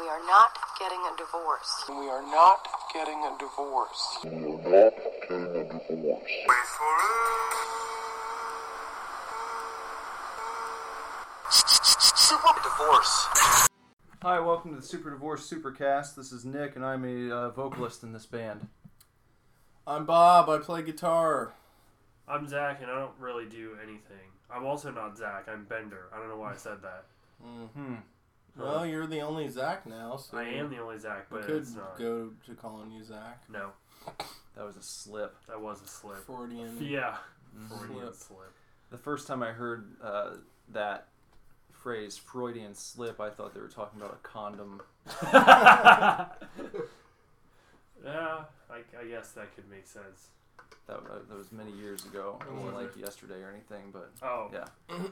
We are not getting a divorce. We are not getting a divorce. we are Wait for Super Divorce. Hi, welcome to the Super Divorce Supercast. This is Nick, and I'm a uh, vocalist in this band. I'm Bob. I play guitar. I'm Zach, and I don't really do anything. I'm also not Zach. I'm Bender. I don't know why I said that. Hmm. Well, you're the only Zach now, so I am the only Zach, we but could it's not. go to calling you Zach. No, That was a slip. that was a slip. Freudian. Yeah, Slip. Freudian slip. The first time I heard uh, that phrase, Freudian slip, I thought they were talking about a condom. Yeah, I, I guess that could make sense. That, uh, that was many years ago. It wasn't like yesterday or anything, but Oh, yeah.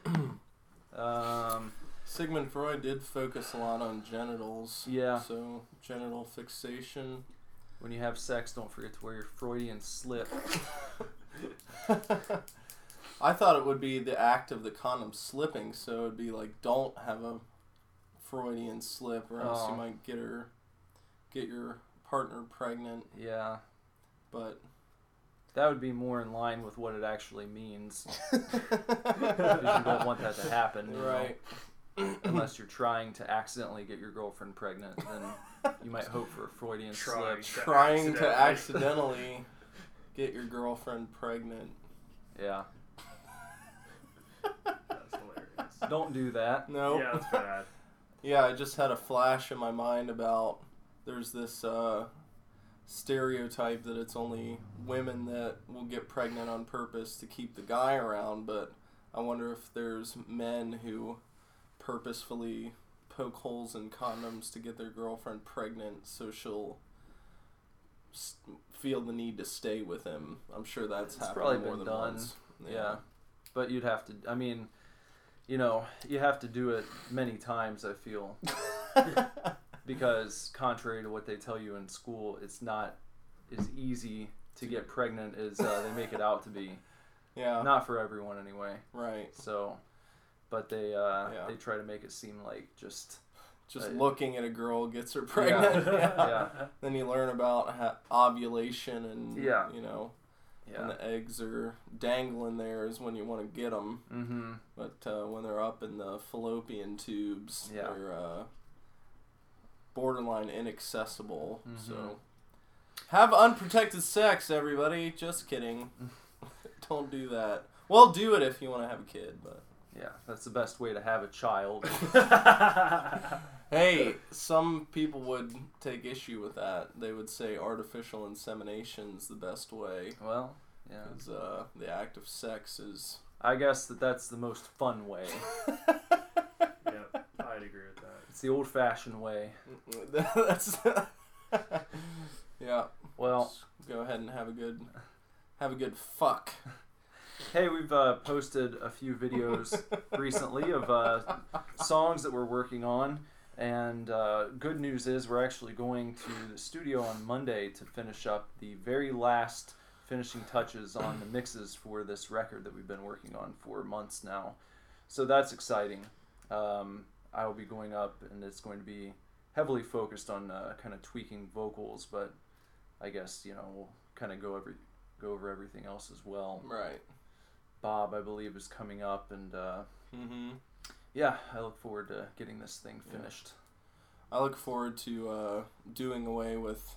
Um, Sigmund Freud did focus a lot on genitals. Yeah. So genital fixation. when you have sex, don't forget to wear your Freudian slip. I thought it would be the act of the condom slipping, so it'd be like, don't have a Freudian slip, or else Oh. you might get her, get your partner pregnant. Yeah. But That would be more in line with what it actually means. You don't want that to happen. you know? Right, Unless you're trying to accidentally get your girlfriend pregnant, then you might hope for a Freudian Trying. slip. trying to accidentally. accidentally get your girlfriend pregnant. Yeah. that's hilarious. Don't do that. No. Yeah, that's bad. Yeah, I just had a flash in my mind about there's this uh, stereotype that it's only women that will get pregnant on purpose to keep the guy around, but I wonder if there's men who purposefully poke holes in condoms to get their girlfriend pregnant so she'll s- feel the need to stay with him. I'm sure that's It's happened probably more been than done. once. Yeah. But you'd have to, I mean, you know, you have to do it many times, I feel. because contrary to what they tell you in school, it's not as easy to get pregnant as uh, they make it out to be. yeah. Not for everyone, anyway. right. So, but they uh, Yeah. they try to make it seem like just Just Uh, looking at a girl gets her pregnant. yeah Then you learn about ha- ovulation and Yeah. you know, yeah. when the eggs are dangling there is when you want to get them. mm-hmm. But uh, when they're up in the fallopian tubes, Yeah. they're uh, borderline inaccessible. Mhm. So have unprotected sex, everybody. Just kidding. Don't do that. Well, do it if you want to have a kid, but. Yeah, that's the best way to have a child. Hey, some people would take issue with that. They would say artificial insemination's the best way. well, yeah. Because uh, the act of sex is. I guess that that's the most fun way. Yep, I'd agree with that. It's the old-fashioned way. That's. yeah. Well, Just go ahead and have a good, have a good fuck. Hey, we've uh, posted a few videos recently of uh, songs that we're working on, and uh, good news is we're actually going to the studio on Monday to finish up the very last finishing touches on the mixes for this record that we've been working on for months now. So that's exciting. Um, I will be going up, and it's going to be heavily focused on uh, kind of tweaking vocals, but I guess you know we'll kind of go every go over everything else as well. Right. Bob, I believe, is coming up, and uh, Mm-hmm. yeah, I look forward to getting this thing Yeah. finished. I look forward to uh, doing away with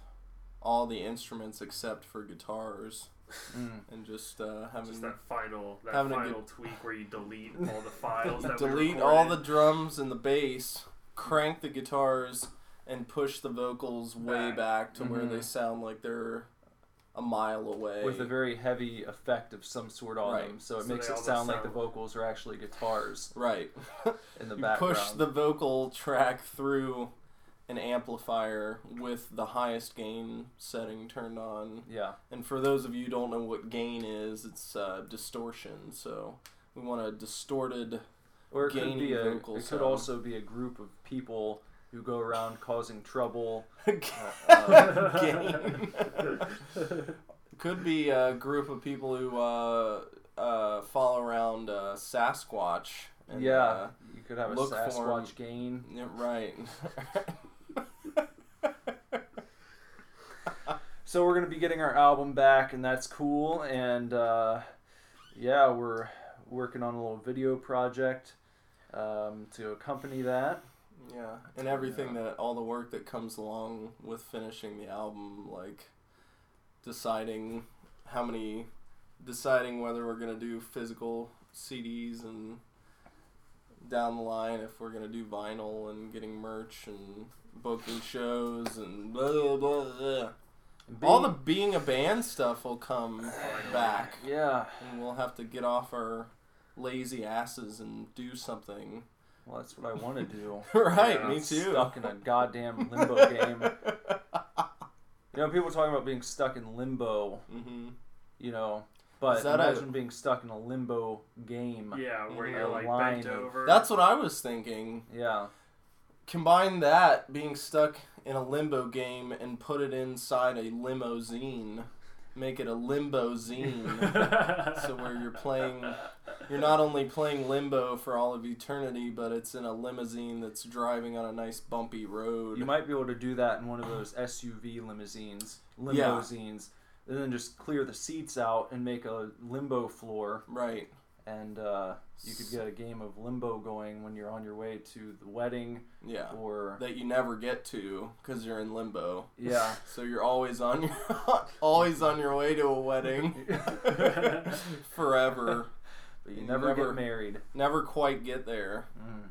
all the instruments except for guitars Mm. and just uh, having Just that final, that Having a final tweak where you delete all the files that we delete all the drums and the bass, crank the guitars, and push the vocals way Back. back to where Mhm. they sound like they're a mile away. With a very heavy effect of some sort on Right. them, so it So makes it almost sound like the vocals are actually guitars right. in the you background. push the vocal track through an amplifier with the highest gain setting turned on. yeah, And for those of you who don't know what gain is, it's uh, distortion. So we want a distorted. or it could be a. It could sound. also be a group of people who go around causing trouble. uh, uh, Could be a group of people who uh, uh follow around uh, Sasquatch. And, yeah, uh, you could have a look Sasquatch gain. Yeah, right. so we're gonna be getting our album back, and that's cool. And yeah, we're working on a little video project um, to accompany that. Yeah, and everything that all the work that comes along with finishing the album, like deciding how many, deciding whether we're gonna do physical CDs and down the line if we're gonna do vinyl and getting merch and booking shows and blah blah blah. And All the being- being a band stuff will come back, yeah. and we'll have to get off our lazy asses and do something. Well, that's what I want to do. right, Yeah, me too. Stuck in a goddamn limbo game. You know, people talking about being stuck in limbo. hmm You know, but Is that a- imagine being stuck in a limbo game. Yeah, where you're like Line bent over. That's what I was thinking. Yeah. Combine that being stuck in a limbo game and put it inside a limousine. Make it a limbo zine. so where you're playing you're not only playing limbo for all of eternity, but it's in a limousine that's driving on a nice bumpy road. You might be able to do that in one of those SUV limousines, Yeah. limousines, and then just clear the seats out and make a limbo floor, right. and uh, you could get a game of limbo going when you're on your way to the wedding Yeah. or That you never get to because you're in limbo. yeah. So you're always on your always on your way to a wedding forever. But you You never, never- get married. Never quite get there. Mm,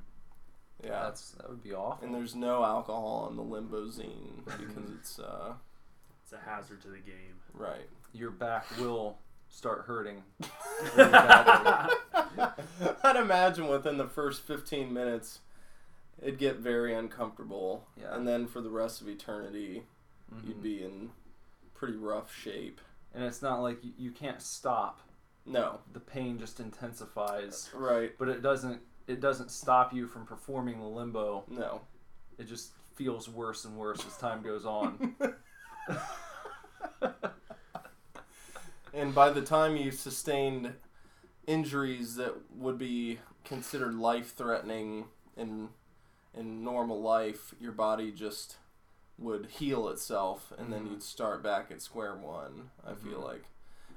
Yeah. that's that would be awful. and there's no alcohol in the limbo limousine because it's uh it's a hazard to the game. right. Your back will start hurting. really. I'd imagine within the first 15 minutes it'd get very uncomfortable Yeah. and then for the rest of eternity Mhm. you'd be in pretty rough shape. and it's not like you, you can't stop. No. The pain just intensifies. Right. but it doesn't it doesn't stop you from performing the limbo. No. It just feels worse and worse as time goes on. And by the time you sustained injuries that would be considered life threatening in in normal life, your body just would heal itself and then Mhm. you'd start back at square one, I feel Mhm. like.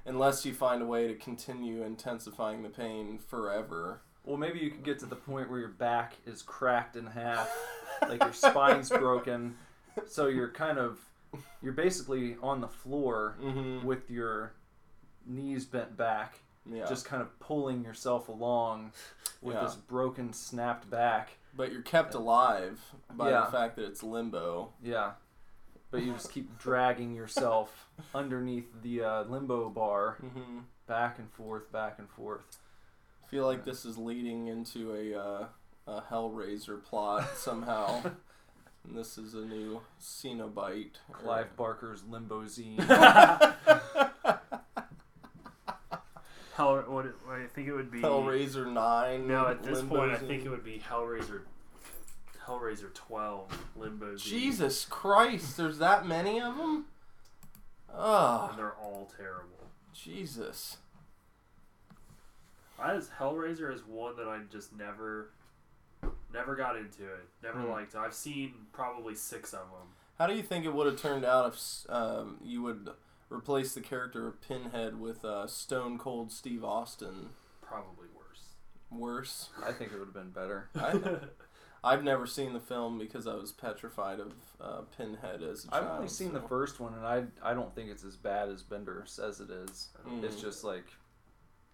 Unless you find a way to continue intensifying the pain forever. well, maybe you could get to the point where your back is cracked in half, like your spine's broken, so you're kind of you're basically on the floor Mm-hmm. with your knees bent back, Yeah. just kind of pulling yourself along with Yeah. this broken, snapped back. but you're kept alive by Yeah. the fact that it's limbo. Yeah. But you just keep dragging yourself underneath the uh, limbo bar, Mm-hmm. back and forth, back and forth. I feel like this is leading into a, uh, a Hellraiser plot somehow. and this is a new Cenobite. or- Clive Barker's Limbo Zine. Hell, what, it- what I think it would be. Hellraiser 9. No, at this Limbo point, I think it would be Hellraiser. Hellraiser 12 Limbo. Z. Jesus Christ, there's that many of them? And they're all terrible. Jesus. I as Hellraiser is one that I just never, never got into it. Never Hmm. liked. it. I've seen probably six of them. How do you think it would have turned out if um, you would replace the character of Pinhead with uh, Stone Cold Steve Austin? Probably worse. Worse? I think it would have been better. I, I've never seen the film because I was petrified of uh, Pinhead as a child. I've only seen the first one, and I I don't think it's as bad as Bender says it is. It's Mm. just like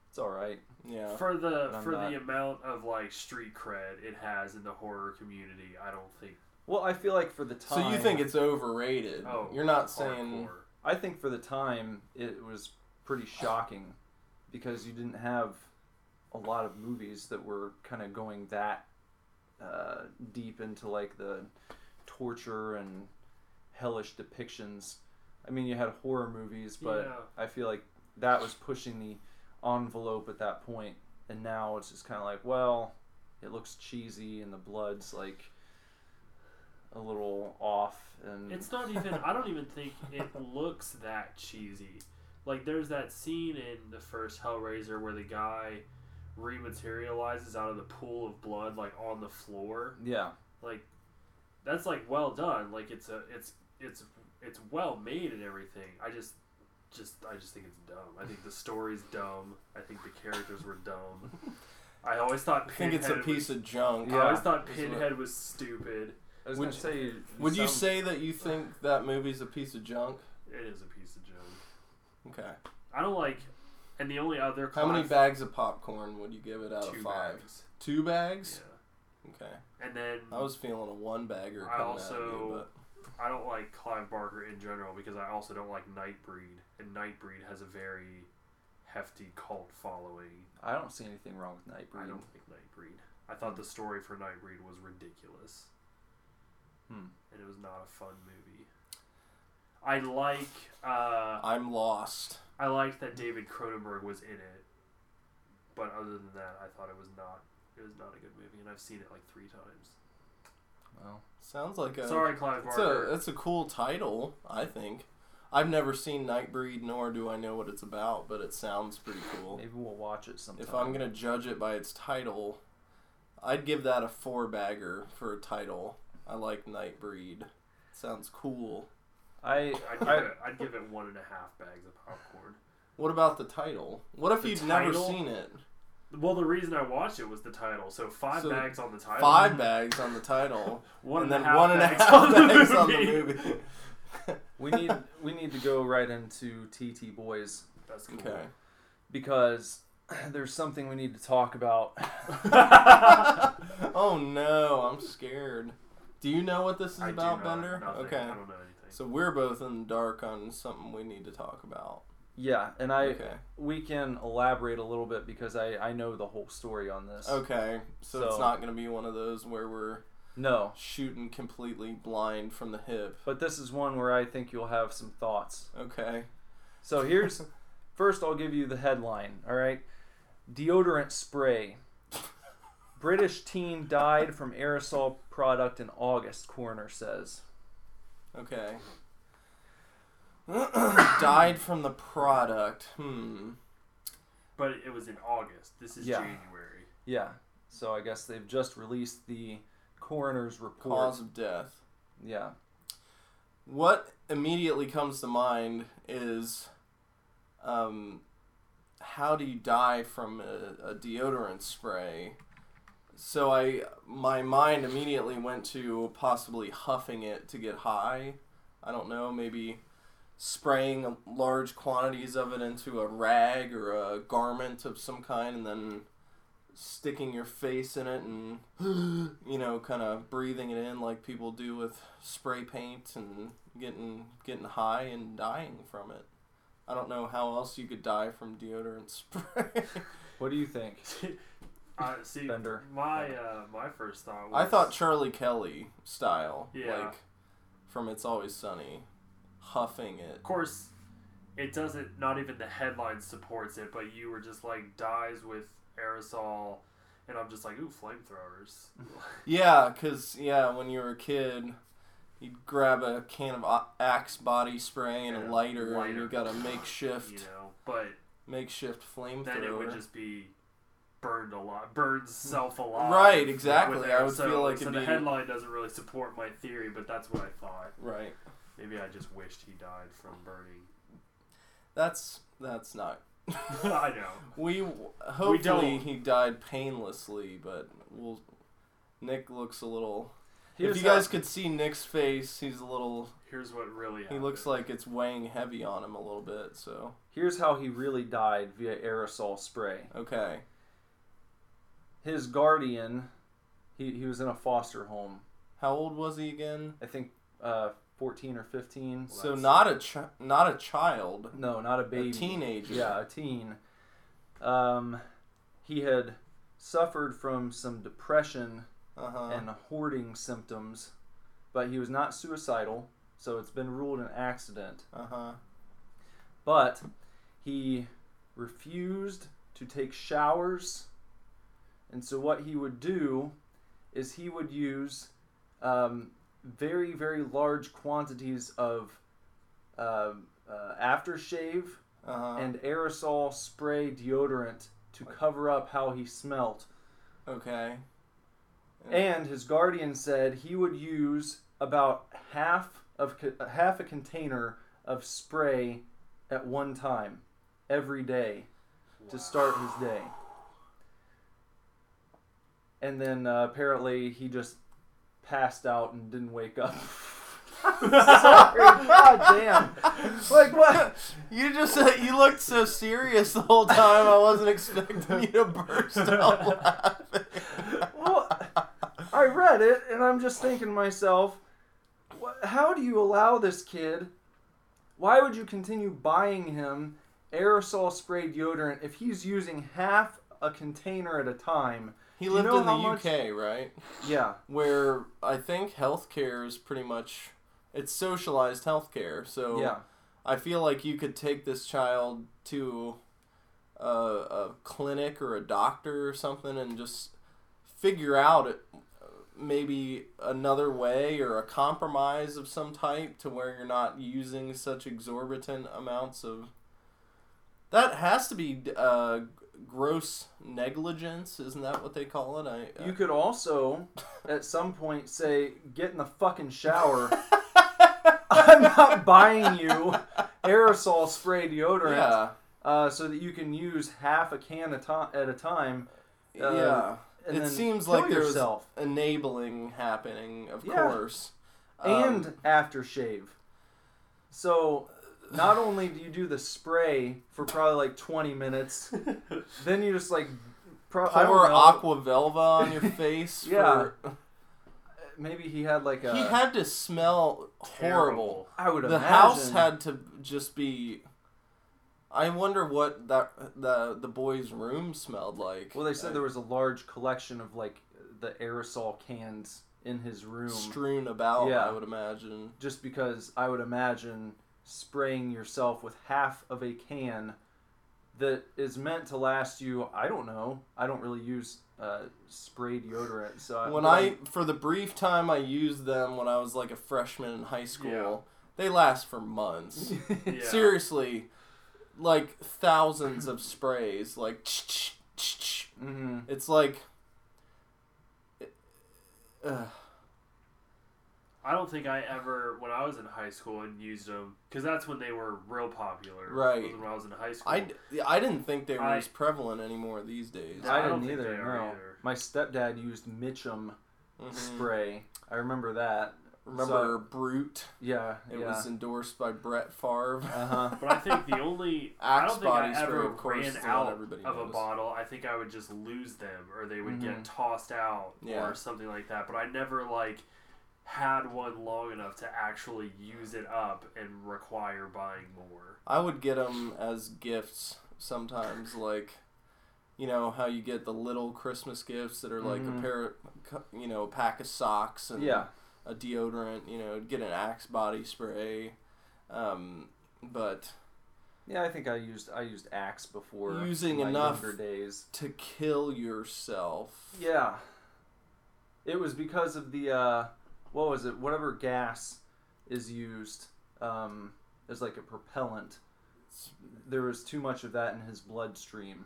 it's all right. Yeah. for the for not- the amount of like street cred it has in the horror community, I don't think. Well, I feel like for the time. So you think it's overrated? Oh, You're not saying. hardcore. I think for the time it was pretty shocking because you didn't have a lot of movies that were kind of going that uh, deep into like the torture and hellish depictions. I mean, you had horror movies, but Yeah. I feel like that was pushing the envelope at that point, and now it's just kind of like, well, it looks cheesy and the blood's like a little off, and It's not even. I don't even think it looks that cheesy. Like there's that scene in the first Hellraiser where the guy rematerializes out of the pool of blood, like on the floor. yeah. Like that's like well done. Like it's a it's it's it's well made and everything. I just just I just think it's dumb. I think the story's dumb. I think the characters were dumb. I always thought I think it's a piece was, of junk. I always thought Pinhead was stupid. I was Would gonna say. Would you say that you think that movie's a piece of junk? It is a piece of junk. Okay. I don't like. And the only other How many bags of popcorn would you give it out of two five? bags. Two bags? Yeah. Okay. And then I was feeling a one bagger I coming at me, also- but I don't like Clive Barker in general because I also don't like Nightbreed, and Nightbreed has a very hefty cult following. I don't see anything wrong with Nightbreed. I Nightbreed. don't like Nightbreed. I thought the story for Nightbreed was ridiculous, Hmm. and it was not a fun movie. I like uh, I'm lost. I liked that David Cronenberg was in it, but other than that, I thought it was not it was not a good movie, and I've seen it like three times. Well, Sounds like a Sorry, Clive It's Barker. a it's a cool title, I think. I've never seen Nightbreed, nor do I know what it's about, but it sounds pretty cool. maybe we'll watch it sometime. If I'm gonna judge it by its title, I'd give that a four bagger for a title. I like Nightbreed. Sounds cool. I, I'd give, I it, I'd give it one and a half bags of popcorn. What about the title? What if The you'd never title? seen it? Well, the reason I watched it was the title. So five So, bags on the title. Five bags on the title, One and and then a half one and a bags half on the bags on the movie. movie. we need we need to go right into TT Boys That's cool. okay. because there's something we need to talk about. oh no, I'm scared. Do you know what this is I do about, not- Bender? nothing. Okay. I don't know anything. So we're both in the dark on something we need to talk about. Yeah, and I Okay. we can elaborate a little bit because I I know the whole story on this. Okay. So, it's not going to be one of those where we're No, shooting completely blind from the hip. but this is one where I think you'll have some thoughts. Okay. So here's first I'll give you the headline, all right? Deodorant spray. British teen died from aerosol product in August, coroner says. Okay. Died from the product. Hmm. but it was in August. This is Yeah. January. Yeah. So I guess they've just released the coroner's report. Cause of death. Yeah. What immediately comes to mind is um, how do you die from a, a deodorant spray? So I my mind immediately went to possibly huffing it to get high. I don't know, maybe spraying large quantities of it into a rag or a garment of some kind and then sticking your face in it and you know kind of breathing it in like people do with spray paint and getting getting high and dying from it i don't know how else you could die from deodorant spray What do you think? Uh, see, Bender. my uh, my first thought was i thought charlie kelly style Yeah. like from it's always sunny huffing it Of course, it doesn't. Not even the headline supports it. But you were just like dies with aerosol, and I'm just like, ooh, flamethrowers. yeah because yeah when you were a kid you'd grab a can of axe body spray and Yeah, a lighter, and lighter. you got a makeshift you know, but makeshift flamethrower then it would just be burned a lot, burns self alive. Right, exactly. I would so, feel like so the be- headline doesn't really support my theory, but that's what I thought. right Maybe I just wished he died from burning. that's that's not I know. We hopefully don't. he died painlessly, but we'll. Nick looks a little. Here's if you guys how- could see Nick's face, he's a little. Here's what really He looks like it's weighing heavy on him a little bit. So Here's how he really died via aerosol spray. okay, His guardian, he, he was in a foster home. how old was he again? I think uh, 14 or 15. so not a ch- not a child, No, not a baby. a teenager. Yeah, a teen. Um, he had suffered from some depression Uh huh. and hoarding symptoms, but he was not suicidal, so it's been ruled an accident. Uh huh. But he refused to take showers, and so what he would do is he would use um, very, very large quantities of um uh, aftershave Uh huh. and aerosol spray deodorant to cover up how he smelt. okay. And his guardian said he would use about half of half a container of spray at one time every day to start his day. And then uh, apparently he just passed out and didn't wake up. Sorry, god damn. Like what? You just uh, you looked so serious the whole time. I wasn't expecting you to burst out laughing. Well, I read it and I'm just thinking to myself, how do you allow this kid? Why would you continue buying him aerosol sprayed deodorant if he's using half a container at a time? He Do you lived know in the much- UK, right? Yeah, Where I think healthcare is pretty much it's socialized healthcare. So yeah, I feel like you could take this child to a, a clinic or a doctor or something and just figure out it, maybe another way or a compromise of some type to where you're not using such exorbitant amounts of. That has to be uh, gross negligence, isn't that what they call it? I, uh, You could also, at some point, say, "Get in the fucking shower." I'm not buying you aerosol spray deodorant yeah, uh, so that you can use half a can a to- at a time. Uh, yeah. and It seems like there was yourself. enabling happening, of Yeah. course. and Um, aftershave. So not only do you do the spray for probably like 20 minutes, then you just like pro- I don't pour know, aqua velva on your face. Yeah. for- uh, Maybe he had like a. he had to smell horrible. I would imagine The imagine. house had to just be. I wonder what that the the boy's room smelled like. Well, they said there was a large collection of like the aerosol cans in his room, strewn about. Yeah. I would imagine. just because I would imagine spraying yourself with half of a can that is meant to last you. I don't know. I don't really use uh, spray deodorant, so I, When but I for the brief time I used them when I was like a freshman in high school, Yeah. they last for months. Yeah. Seriously, like thousands of sprays. Like hmm it's like. Uh, I don't think I ever, when I was in high school and used them, because that's when they were real popular. Right. When I was in high school. I, I didn't think they were I- as prevalent anymore these days. I I don't didn't either. No, either. my stepdad used Mitchum Mhm. spray. I remember that. Remember Brut? Yeah, It yeah. was endorsed by Brett Favre. uh huh. But I think the only I don't think body I spray, ever of course, ran is the one out everybody of a bottle. I think I would just lose them, or they would Mhm. get tossed out, Yeah. or something like that. But I never like had one long enough to actually use it up and require buying more. I would get them as gifts sometimes, like you know how you get the little Christmas gifts that are like Mhm. a pair, of, you know, a pack of socks and Yeah. a deodorant. You know, get an Axe body spray. Um, but Yeah, I think I used I used Axe before. Using in my enough- younger days. to kill yourself. Yeah. It was because of the uh, what was it? Whatever gas is used um, as like a propellant. There was too much of that in his bloodstream.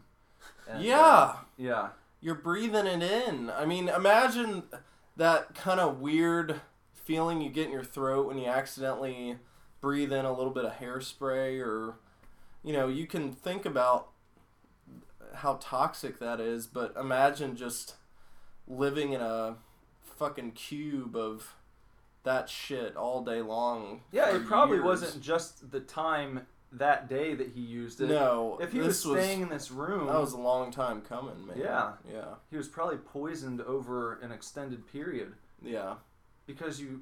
And, uh, yeah. yeah. you're breathing it in. I mean, imagine that kind of weird feeling you get in your throat when you accidentally breathe in a little bit of hairspray or you know, you can think about how toxic that is, but imagine just living in a fucking cube of that shit all day long. Yeah, it probably years. wasn't just the time that day that he used it. No, If he was staying in this room, that was a long time coming, man. Yeah. yeah, he was probably poisoned over an extended period. yeah. because you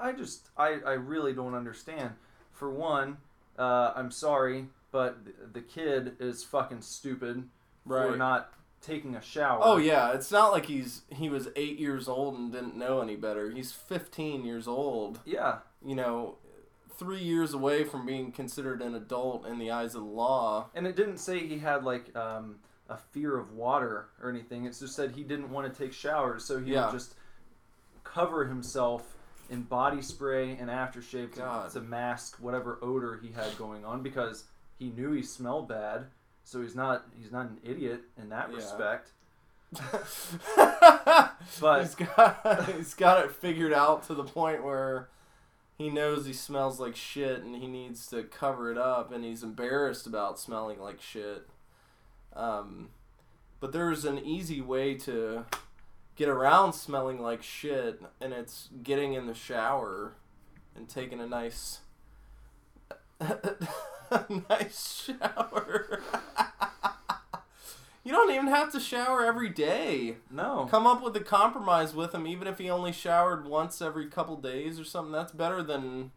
i just i i really don't understand for one uh i'm sorry but the kid is fucking stupid for Right. not taking a shower Oh yeah, it's not like he's he was eight years old and didn't know any better. He's fifteen years old. yeah You know, three years away from being considered an adult in the eyes of the law. and it didn't say he had like um a fear of water or anything it just said he didn't want to take showers so he Yeah. would just cover himself in body spray and aftershave to, to mask whatever odor he had going on because he knew he smelled bad so he's not he's not an idiot in that Yeah. respect But- he's got he's got it figured out to the point where he knows he smells like shit and he needs to cover it up and he's embarrassed about smelling like shit. Um, but there's an easy way to get around smelling like shit and it's getting in the shower and taking a nice nice shower. you don't even have to shower every day. no. Come up with a compromise with him, even if he only showered once every couple days or something. That's better than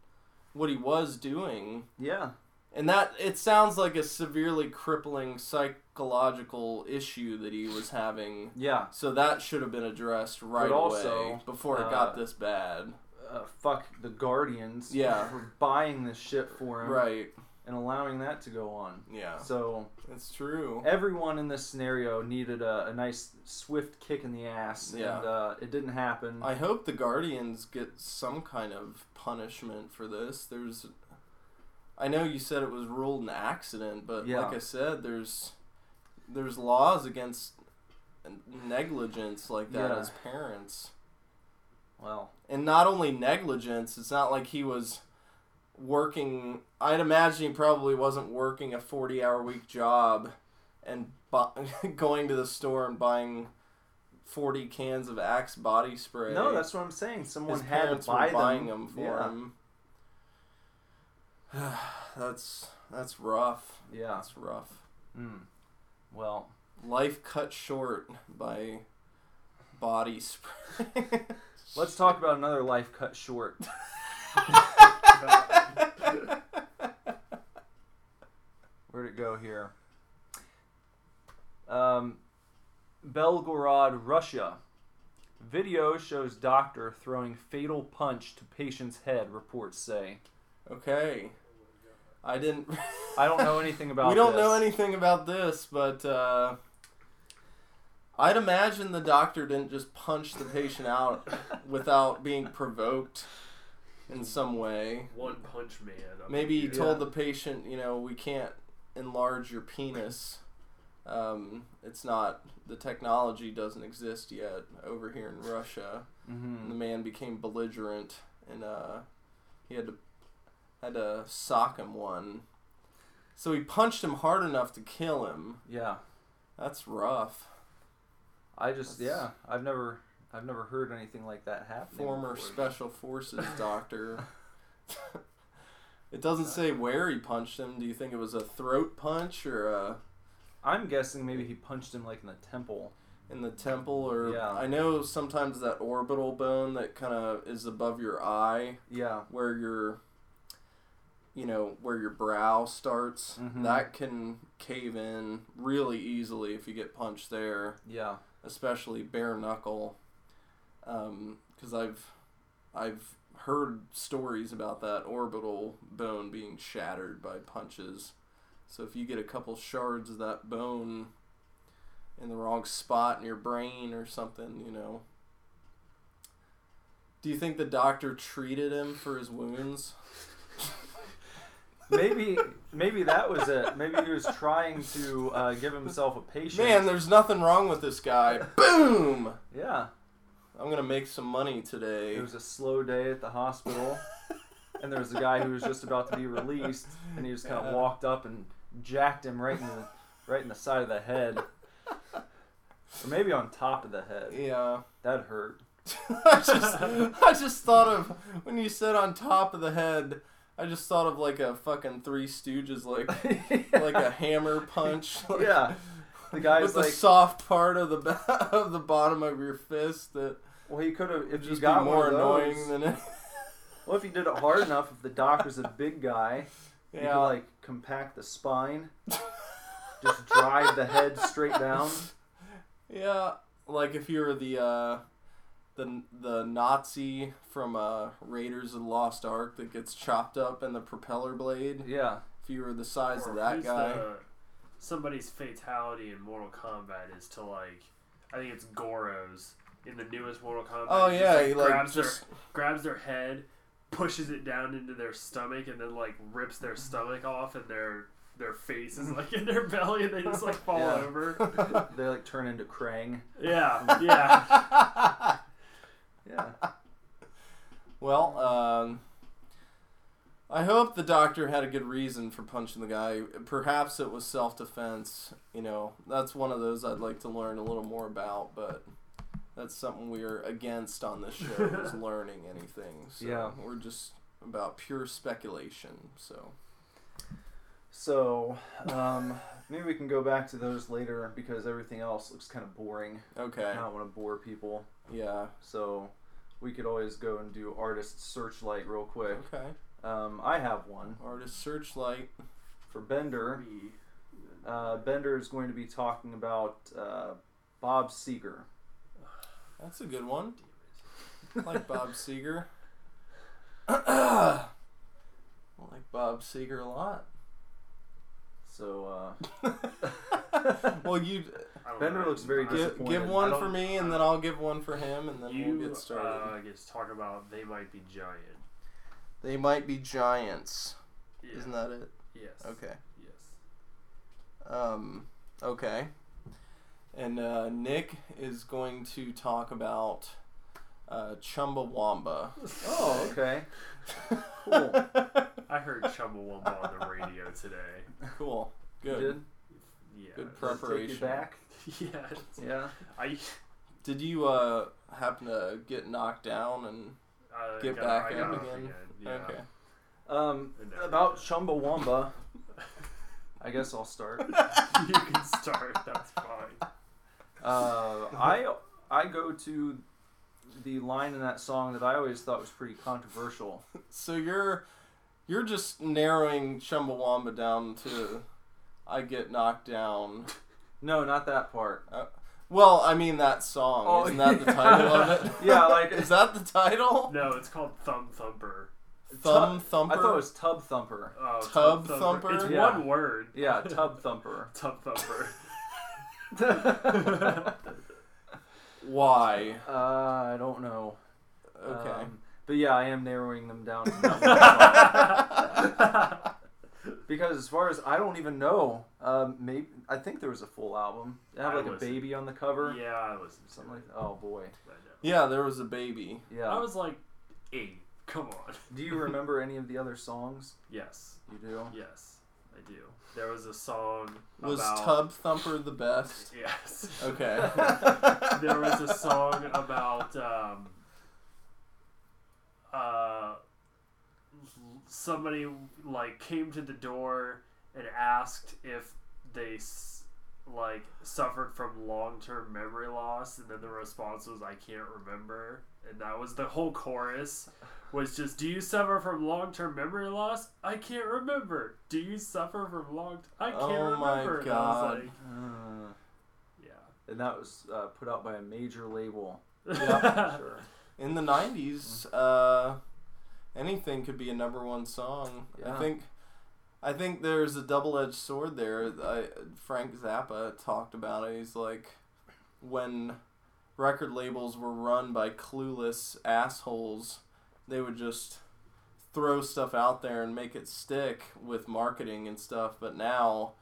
what he was doing. Yeah. And that it sounds like a severely crippling psychological issue that he was having. Yeah. So that should have been addressed right also, away before it uh, got this bad. Uh, fuck the Guardians. Yeah. For buying this shit for him. Right. And allowing that to go on. Yeah. So It's true. everyone in this scenario needed a, a nice swift kick in the ass. Yeah. And uh, it didn't happen. I hope the Guardians get some kind of punishment for this. There's I know you said it was ruled an accident, but Yeah. like I said, there's there's laws against negligence like that Yeah. as parents. well, And not only negligence, it's not like he was working I'd imagine he probably wasn't working a 40-hour week job and bu- going to the store and buying 40 cans of Axe body spray. no, that's what I'm saying. Someone His had to buy were buying them. them for yeah. him. that's that's rough. Yeah. That's rough. Mm. Well, Life cut short by body spray. let's talk about another life cut short. Where'd it go here? Um, Belgorod, Russia. Video shows doctor throwing fatal punch to patient's head. Reports say. okay. I didn't. I don't know anything about. we don't this. know anything about this, but uh, I'd imagine the doctor didn't just punch the patient out without being provoked in some way. One Punch Man. I'm Maybe he confused. told Yeah. the patient, you know, we can't enlarge your penis. Um, it's not the technology doesn't exist yet over here in Russia. And the man became belligerent, and uh, he had to had to sock him one. So he punched him hard enough to kill him. Yeah. That's rough. I just That's- yeah. I've never I've never heard anything like that happen. Former special forces doctor. it doesn't say where he punched him. Do you think it was a throat punch or a I'm guessing maybe he punched him like in the temple. in the temple or Yeah. I know sometimes that orbital bone that kind of is above your eye Yeah. where your you know where your brow starts Mhm. that can cave in really easily if you get punched there Yeah. especially bare knuckle because I've I've heard stories about that orbital bone being shattered by punches so if you get a couple shards of that bone in the wrong spot in your brain or something you know do you think the doctor treated him for his wounds Maybe maybe that was it. Maybe he was trying to uh, give himself a patient. Man, there's nothing wrong with this guy. Boom! yeah. I'm gonna make some money today. It was a slow day at the hospital, and there was a guy who was just about to be released, and he just kind of Yeah. walked up and jacked him right in the right in the side of the head, or maybe on top of the head. Yeah. That hurt. I just I just thought of when you said on top of the head, I just thought of like a fucking Three Stooges like like a hammer punch. Like, yeah. The guy's with the soft part of the of the bottom of your fist that well, he could have if would you just got be more one annoying those- than it. Well, if you did it hard enough, if the doctor's a big guy, you could Yeah. like compact the spine, just drive the head straight down. Yeah, like if you were the uh, the the Nazi from uh, Raiders of the Lost Ark that gets chopped up in the propeller blade. Yeah, If you were the size Or of that guy, the- somebody's fatality in Mortal Kombat is to like, I think it's Goro's in the newest Mortal Kombat. oh yeah, just, he like grabs just their grabs their head, pushes it down into their stomach, and then like rips their stomach off, and their their face is like in their belly and they just like fall Yeah. over. they like turn into Krang. Yeah, yeah. Yeah. Well, um, I hope the doctor had a good reason for punching the guy. Perhaps it was self defense. You know, that's one of those I'd like to learn a little more about, but that's something we're against on this show is learning anything. So Yeah. we're just about pure speculation. So So, um, maybe we can go back to those later because everything else looks kind of boring. okay, I don't want to bore people. yeah, So, we could always go and do artist searchlight real quick. okay. Um, I have one Artist searchlight. for Bender. Uh, Bender is going to be talking about uh, Bob Seger. That's a good one. Like Bob Seger. I like Bob Seger a lot. So, uh, well, you Bender know. looks very I- give, disappointed. give one for me, and then I'll give one for him, and then You we'll get started. uh, get to talk about they might be giant. they might be giants. Yeah. Isn't that it? Yes. Okay. Yes. Um. Okay. And uh, Nick is going to talk about uh, Chumbawamba. oh, okay. Cool. I heard Chumbawamba on the radio today. cool. You Good. did? Yeah. Good Does it take preparation. you back? Yeah. Yeah. I Did you uh happen to get knocked down and uh, get got- back up up again? Yeah. Okay. Um, about did. Chumbawamba, I guess I'll start. you can start. That's fine. Uh, I I go to the line in that song that I always thought was pretty controversial. So you're you're just narrowing Chumbawamba down to I get knocked down. No, not that part. Well, I mean that song. Oh, Isn't that the title of it? Yeah, like- is that the title? No, it's called Thumb Thumper. Thumb Thumper. I thought it was Tub Thumper. Oh, Tub Thumb Thumper? It's Yeah. one word. Yeah, Tub Thumper. Tub Thumper. Why? Uh, I don't know. Okay. Um, but yeah, I am narrowing them down to that one song. because as far as I don't even know, um, maybe I think there was a full album. It had like a baby on the cover, yeah, I listened something like. Oh boy, yeah, there was a baby. yeah. I was like eight. Come on. Do you remember any of the other songs? Yes. You do. Yes, I do. There was a song Was about Tub Thumper the best? Yes. Okay. there was a song about um, uh, somebody like came to the door and asked if they like suffered from long-term memory loss and then the response was i can't remember and that was the whole chorus was just do you suffer from long-term memory loss i can't remember do you suffer from long i can't Oh my remember And I was God. like, Uh, yeah and that was uh, put out by a major label. Yeah. Sure. In the '90s, uh, anything could be a number one song. Yeah. I think. I think there's a double-edged sword there. I, Frank Zappa talked about it. He's like, when record labels were run by clueless assholes, they would just throw stuff out there and make it stick with marketing and stuff. But now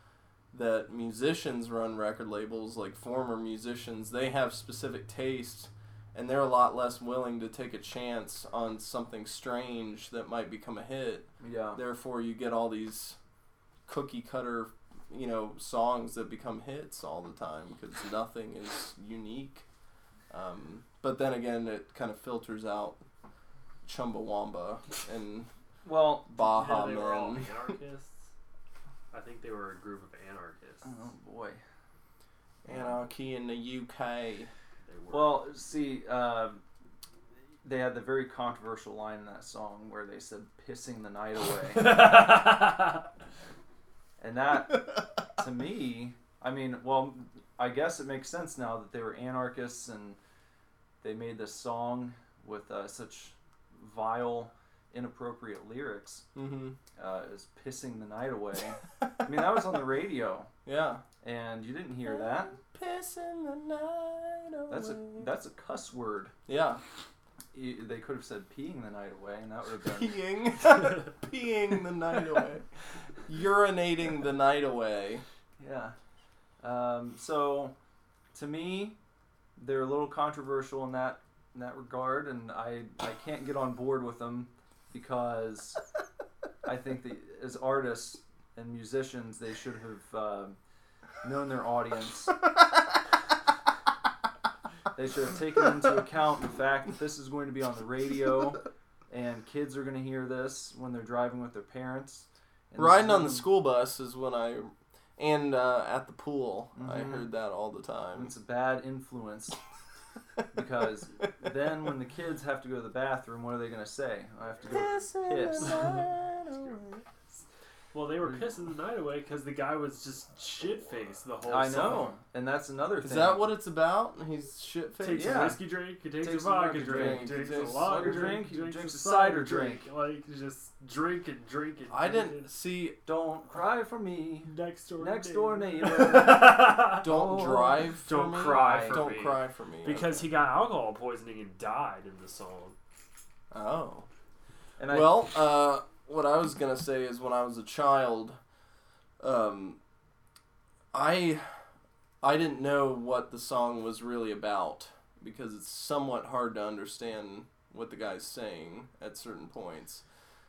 that musicians run record labels, like former musicians, they have specific tastes and they're a lot less willing to take a chance on something strange that might become a hit. Yeah. Therefore, you get all these cookie cutter, you know, songs that become hits all the time because nothing is unique. Um, but then again, it kind of filters out Chumbawamba and Well, Baha Yeah, they were all Men. anarchists. I think they were a group of anarchists. oh boy. Anarchy in the UK. They were. Well, see, uh, they had the very controversial line in that song where they said "pissing the night away," and that, to me, I mean, well, I guess it makes sense now that they were anarchists and they made this song with uh, such vile, inappropriate lyrics Mm-hmm. uh, as "pissing the night away." I mean, that was on the radio, Yeah. and you didn't hear that. Pissing the night away. That's a that's a cuss word. yeah. Y- They could have said "peeing the night away," and that would have been Peeing, peeing the night away. urinating the night away. Yeah. Um, so, to me, they're a little controversial in that in that regard, and I I can't get on board with them because I think that as artists and musicians, they should have um known their audience. They should have taken into account the fact that this is going to be on the radio, and kids are going to hear this when they're driving with their parents. And Riding on the school bus is when I, and uh, at the pool, I Mhm. heard that all the time. It's a bad influence because then when the kids have to go to the bathroom, what are they going to say? I have to go piss. Well, they were pissing the night away because the guy was just shit faced the whole I song. know, and that's another thing. Is that what it's about? He's shit Takes faced. Yeah. Takes a whiskey drink, he takes, Takes a a vodka vodka drink, drink, drinks he a takes lager drink, drink, he drinks, drinks a a cider cider drink. Like just drink and drink and I didn't and- see. Don't cry for me. next door Next neighbor. door neighbor. Don't Oh, drive. For don't me. cry for Don't me. cry for me. because he got alcohol poisoning and died in the song. Oh. And I, Well, uh, what I was gonna say is when I was a child, um, I I didn't know what the song was really about because it's somewhat hard to understand what the guy's saying at certain points.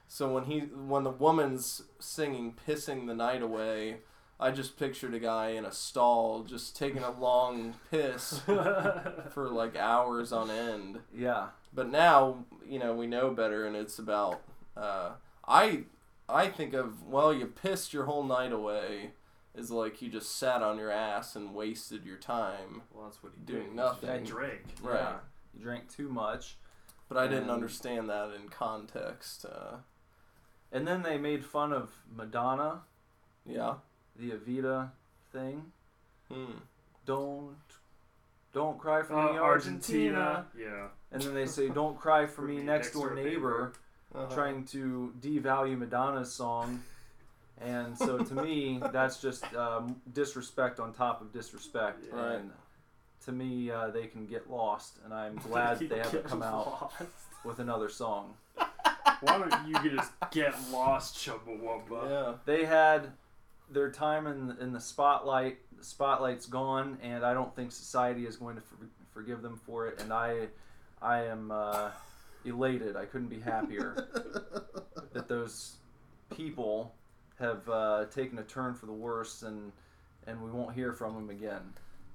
So when he when the woman's singing "Pissing the Night Away," I just pictured a guy in a stall just taking a long piss for like hours on end. yeah, But now, you know, we know better, and it's about. Uh, I I think of well, you pissed your whole night away, is like you just sat on your ass and wasted your time. Well, that's what he Doing did. nothing. I drank. Right. yeah. You drank too much, But I didn't understand that in context. Uh, and then they made fun of Madonna, yeah. the Evita thing. Hmm. Don't, don't cry for Uh, me, Argentina. Yeah. And then they say, "Don't cry for me, next door neighbor." Uh-huh. trying to devalue Madonna's song. And so to me, that's just um, disrespect on top of disrespect. Yeah. And to me, uh, they can get lost, and I'm glad that they haven't come out lost. with another song. Why don't you just get lost, Chumbawamba? Yeah. They had their time in in the spotlight. The spotlight's gone, and I don't think society is going to for, forgive them for it. And I, I am uh, elated. I couldn't be happier that those people have uh, taken a turn for the worse, and and we won't hear from them again.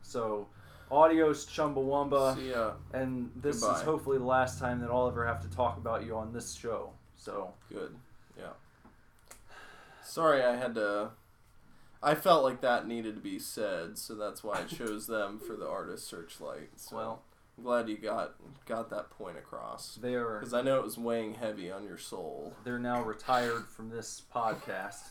So, adios, Chumbawamba, See ya. and this Goodbye. is hopefully the last time that I'll ever have to talk about you on this show. So, Good. Yeah. Sorry, I had to. I felt like that needed to be said, so that's why I chose them for the artist searchlight. So well, I'm glad you got got that point across they are because I know it was weighing heavy on your soul. they're now retired from this podcast.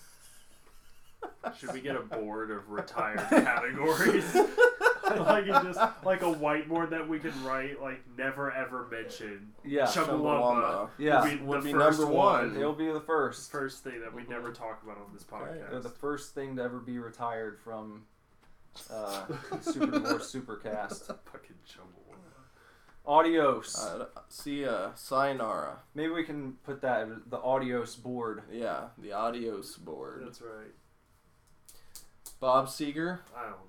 Should we get a board of retired categories? like just like a whiteboard that we can write like never ever mention. Yeah, Chumbawamba Yeah. would be, Would be number one. one. they'll be the first. First thing that we never talk about on this podcast. They're the first thing to ever be retired from uh, Super Divorce Supercast. Fucking Chumbawamba. Adios. Uh, see ya. Sayonara. Maybe we can put that in the adios board. Yeah, the adios board. That's right. Bob Seger. I don't know.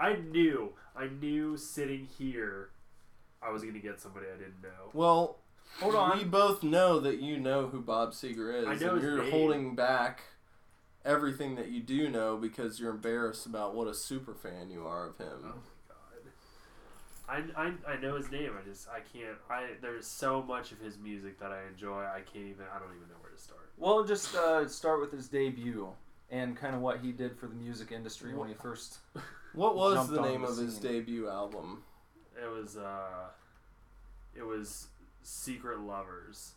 I knew, I knew sitting here, I was gonna get somebody I didn't know. Well, Hold on. We both know that you know who Bob Seger is. I know and his you're name. holding back everything that you do know because you're embarrassed about what a super fan you are of Oh him. my god. I, I, I know his name. I just I can't. I there's so much of his music that I enjoy. I can't even. I don't even know where to start. Well, just uh, start with his debut and kind of what he did for the music industry when he first. What was Jumped the onto name the of his scene. debut album? It was uh, it was Secret Lovers.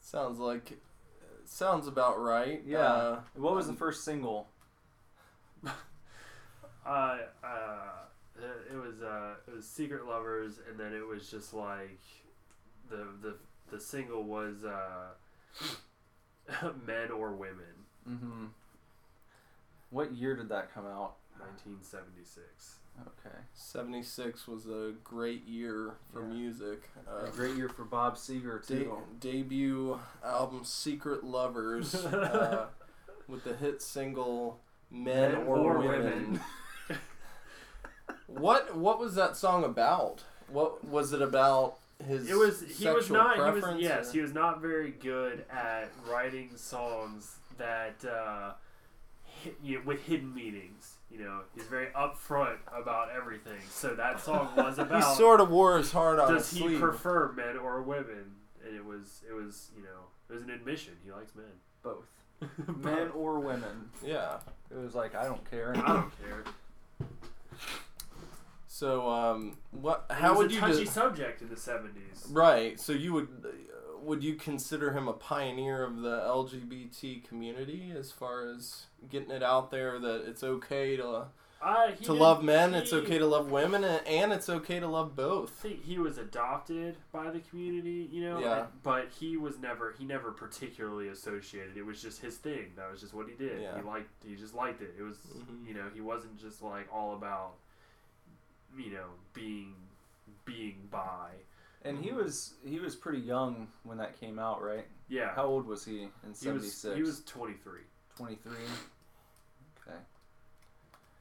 Sounds like sounds about right. Yeah. Uh, What was the first single? Uh, uh, it was uh, it was Secret Lovers, and then it was just like the the the single was uh, Men or Women, Mm-hmm. What year did that come out? 1976. Okay. 76 was a great year for Yeah. music. Uh, A great year for Bob Seger de- too. debut album Secret Lovers. uh, with the hit single "Men, Men or, or Women." Women. what What was that song about? What was it about? His It was he was not he was yes or- he was not very good at writing songs that uh, hit, you know, with hidden meanings. You know, he's very upfront about everything. So that song was about. He sort of wore his heart on does he sleeve. prefer men or women? And it was it was you know it was an admission he likes men. Both. Men or women. yeah. It was like I don't care. I don't care. So, um, what? How would a you? touchy de- subject in the seventies. right. So you would. uh, Would you consider him a pioneer of the LGBT community as far as getting it out there that it's okay to I he to love men, it's okay to love women, and, and it's okay to love I both. think he was adopted by the community, you know. Yeah. but he was never he never particularly associated. It was just his thing. That was just what he did. Yeah. He liked he just liked it. It was Mhm. you know he wasn't just like all about you know being being by. And he was he was pretty young when that came out, right? Yeah. How old was he in '76? he was twenty three. 23. Okay.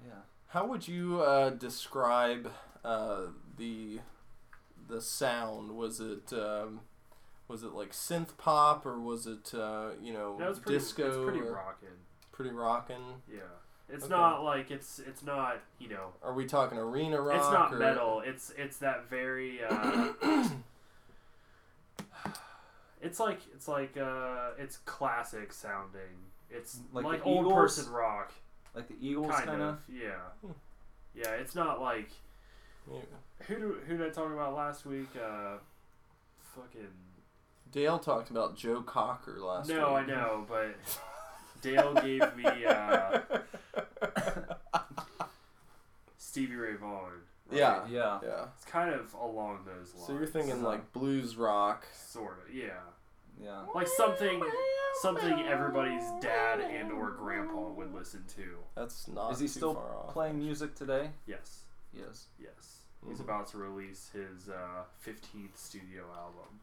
Yeah. How would you uh, describe uh, the the sound? Was it um, was it like synth pop or was it uh, you know That was pretty disco? It's pretty or rocking. pretty rocking. Yeah. It's Okay. not like it's it's not you know Are we talking arena rock? it's not or- metal. It's it's that very. Uh, it's like it's like uh, it's classic sounding. It's Like like, the old Eagles? person rock, Like the Eagles, kind, kind of. of. Yeah, Hmm. yeah. It's not like Yeah. who do, who did I talk about last week? Uh, fucking Dale talked about Joe Cocker last no, I know, but Dale gave me uh, Stevie Ray Vaughan. right? Yeah. Yeah. yeah. it's kind of along those lines. So you're thinking So- like blues rock. sort of, yeah. Yeah. like something something everybody's dad and or grandpa would listen to That's not. Is he too still far off. playing music today? yes Yes. yes he's Mhm. about to release his uh, 15th studio album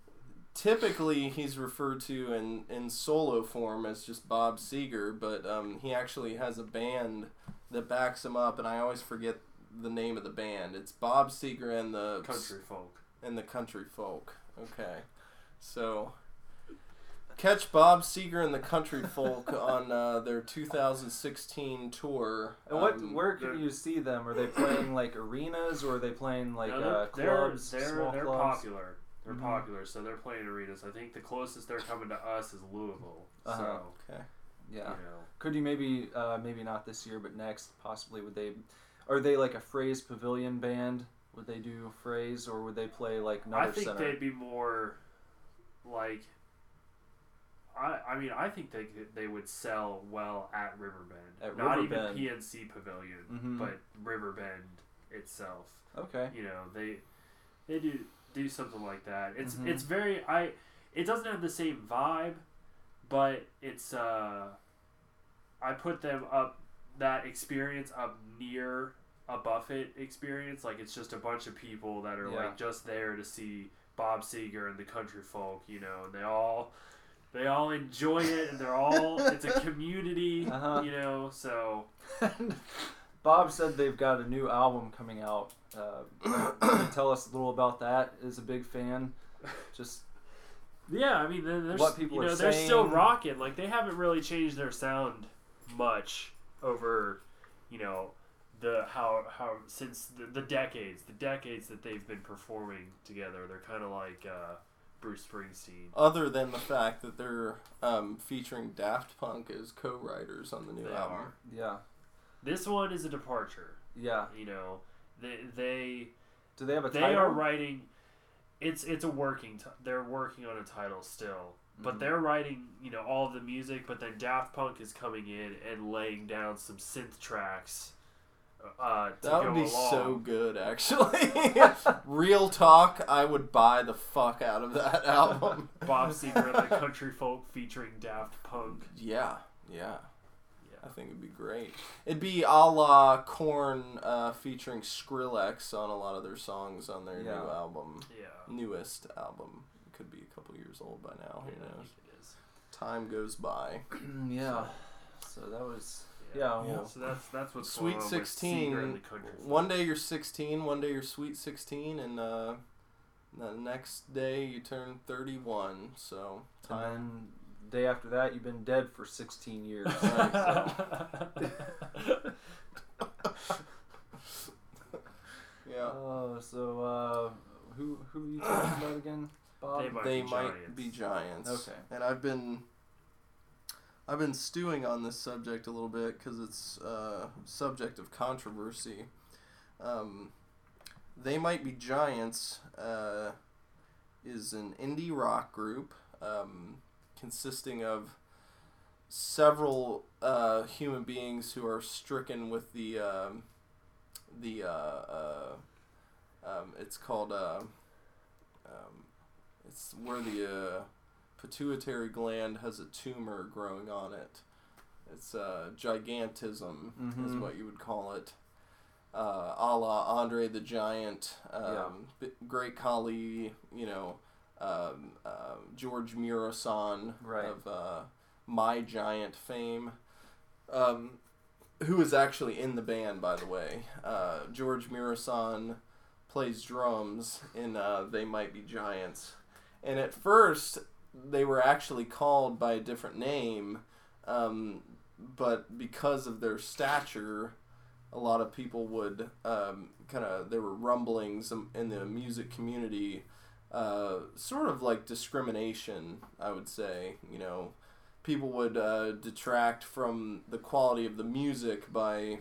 Typically, he's referred to in, in solo form as just Bob Seger, but um, he actually has a band that backs him up, and I always forget the name of the band. It's Bob Seger and the country folk and the Country Folk. Okay, so catch Bob Seger and the Country Folk on uh, their 2016 tour. And what? Um, where can you see them? Are they playing like arenas, or are they playing like No, uh, they're, clubs, they're, small they're clubs? popular they're Mhm. popular so they're playing arenas i think the closest they're coming to us is louisville Uh-huh. so Okay. Yeah. you know Could you maybe, uh, maybe not this year, but next, possibly? Would they? Are they like a Fraze Pavilion band? Would they do a Fraze, or would they play like i think center? they'd be more like I, I mean, I think they they would sell well at Riverbend. At Not Riverbend. even PNC Pavilion, Mhm. but Riverbend itself. Okay. You know, they they do do something like that. It's Mhm. it's very I. It doesn't have the same vibe, but it's uh. I put them up that experience up near a Buffett experience. Like it's just a bunch of people that are Yeah. like just there to see Bob Seger and the country folk. You know, and they all they all enjoy it, and they're all it's a community. Uh-huh. You know, so Bob said they've got a new album coming out. Uh, tell us a little about that? Is a big fan. Just Yeah, I mean, they're, they're, What people you know, they're still rocking. Like they haven't really changed their sound much over, you know, the how how since the, the decades, the decades that they've been performing together. They're kind of like uh, Bruce Springsteen. Other than the fact that they're um, featuring Daft Punk as co-writers on the new They album. are. yeah, This one is a departure. yeah. You know, they they Do they have a they title? are writing. It's it's a working. T- they're working on a title still, but Mhm. they're writing you know all the music. But then Daft Punk is coming in and laying down some synth tracks. Uh, to That go would be along. so good, actually. Real talk, I would buy the fuck out of that album. Bob Seger and the Country Folk featuring Daft Punk. Yeah, yeah. Yeah. I think it'd be great. It'd be a la Korn uh, featuring Skrillex on a lot of their songs on their Yeah. new album, Yeah. newest album. It could be a couple years old by now. Who Yeah, knows? think it is. Time goes by. yeah. So that was yeah. Yeah. Well, So that's that's what's Sweet going on 16, Seger and the One day you're 16, one day you're sweet 16, and uh, the next day you turn 31. So and time. then day after that, you've been dead for 16 years. Yeah. Oh, so uh, who who are you talking about again, Bob? They might they be might giants. be giants. Okay. And I've been I've been stewing on this subject a little bit because it's a subject of controversy. Um, they might be giants. Uh, is an indie rock group um, consisting of several uh, human beings who are stricken with the um, the uh, uh, um, it's called uh, um, it's where the uh, pituitary gland has a tumor growing on it. It's uh, gigantism is Mhm. what you would call it. Uh, a la Andre the Giant, um, Yeah. b- great Khali, you know, um, um George Muresan Right. of uh, My Giant fame, um, who is actually in the band, by the way. Uh, George Muresan plays drums in uh, They Might Be Giants. And at first, they were actually called by a different name, um, but because of their stature, a lot of people would um, kind of, there were rumblings in- the music community, uh, sort of like discrimination, I would say. You know, people would uh, detract from the quality of the music by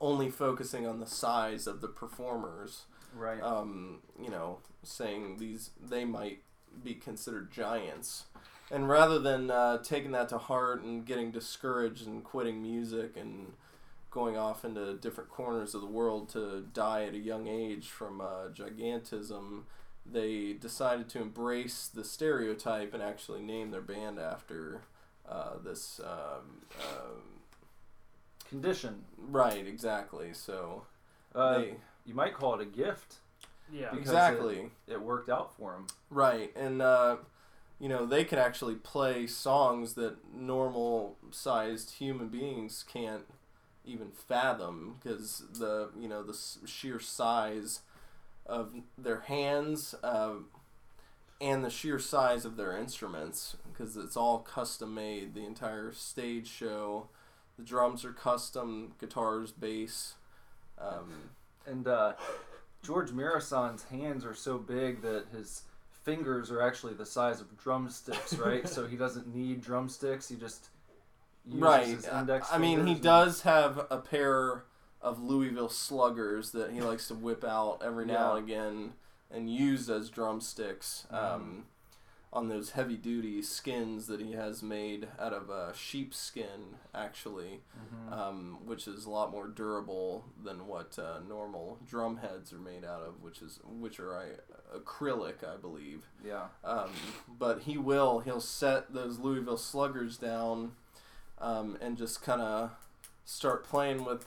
only focusing on the size of the performers Right. um, you know, saying these they might be considered giants, and rather than uh, taking that to heart and getting discouraged and quitting music and going off into different corners of the world to die at a young age from uh, gigantism, they decided to embrace the stereotype and actually name their band after uh, this. Um, um, Condition. right, exactly. So Uh, they you might call it a gift. Yeah. Because exactly. It worked out for him. Right, and uh, you know they can actually play songs that normal sized human beings can't even fathom because the you know the sheer size of their hands uh, and the sheer size of their instruments because it's all custom made. The entire stage show, the drums are custom, guitars, bass. Um, And uh, George Muresan's hands are so big that his fingers are actually the size of drumsticks, right? so he doesn't need drumsticks. He just uses right. his index I mean, he and- does have a pair of Louisville Sluggers that he likes to whip out every now Yeah. and again and use as drumsticks Mm-hmm. um, on those heavy duty skins that he has made out of uh, sheepskin, actually, Mhm. um, which is a lot more durable than what uh, normal drum heads are made out of, which is which are I, acrylic, I believe. Yeah. Um, but he will. He'll set those Louisville Sluggers down um, and just kind of start playing with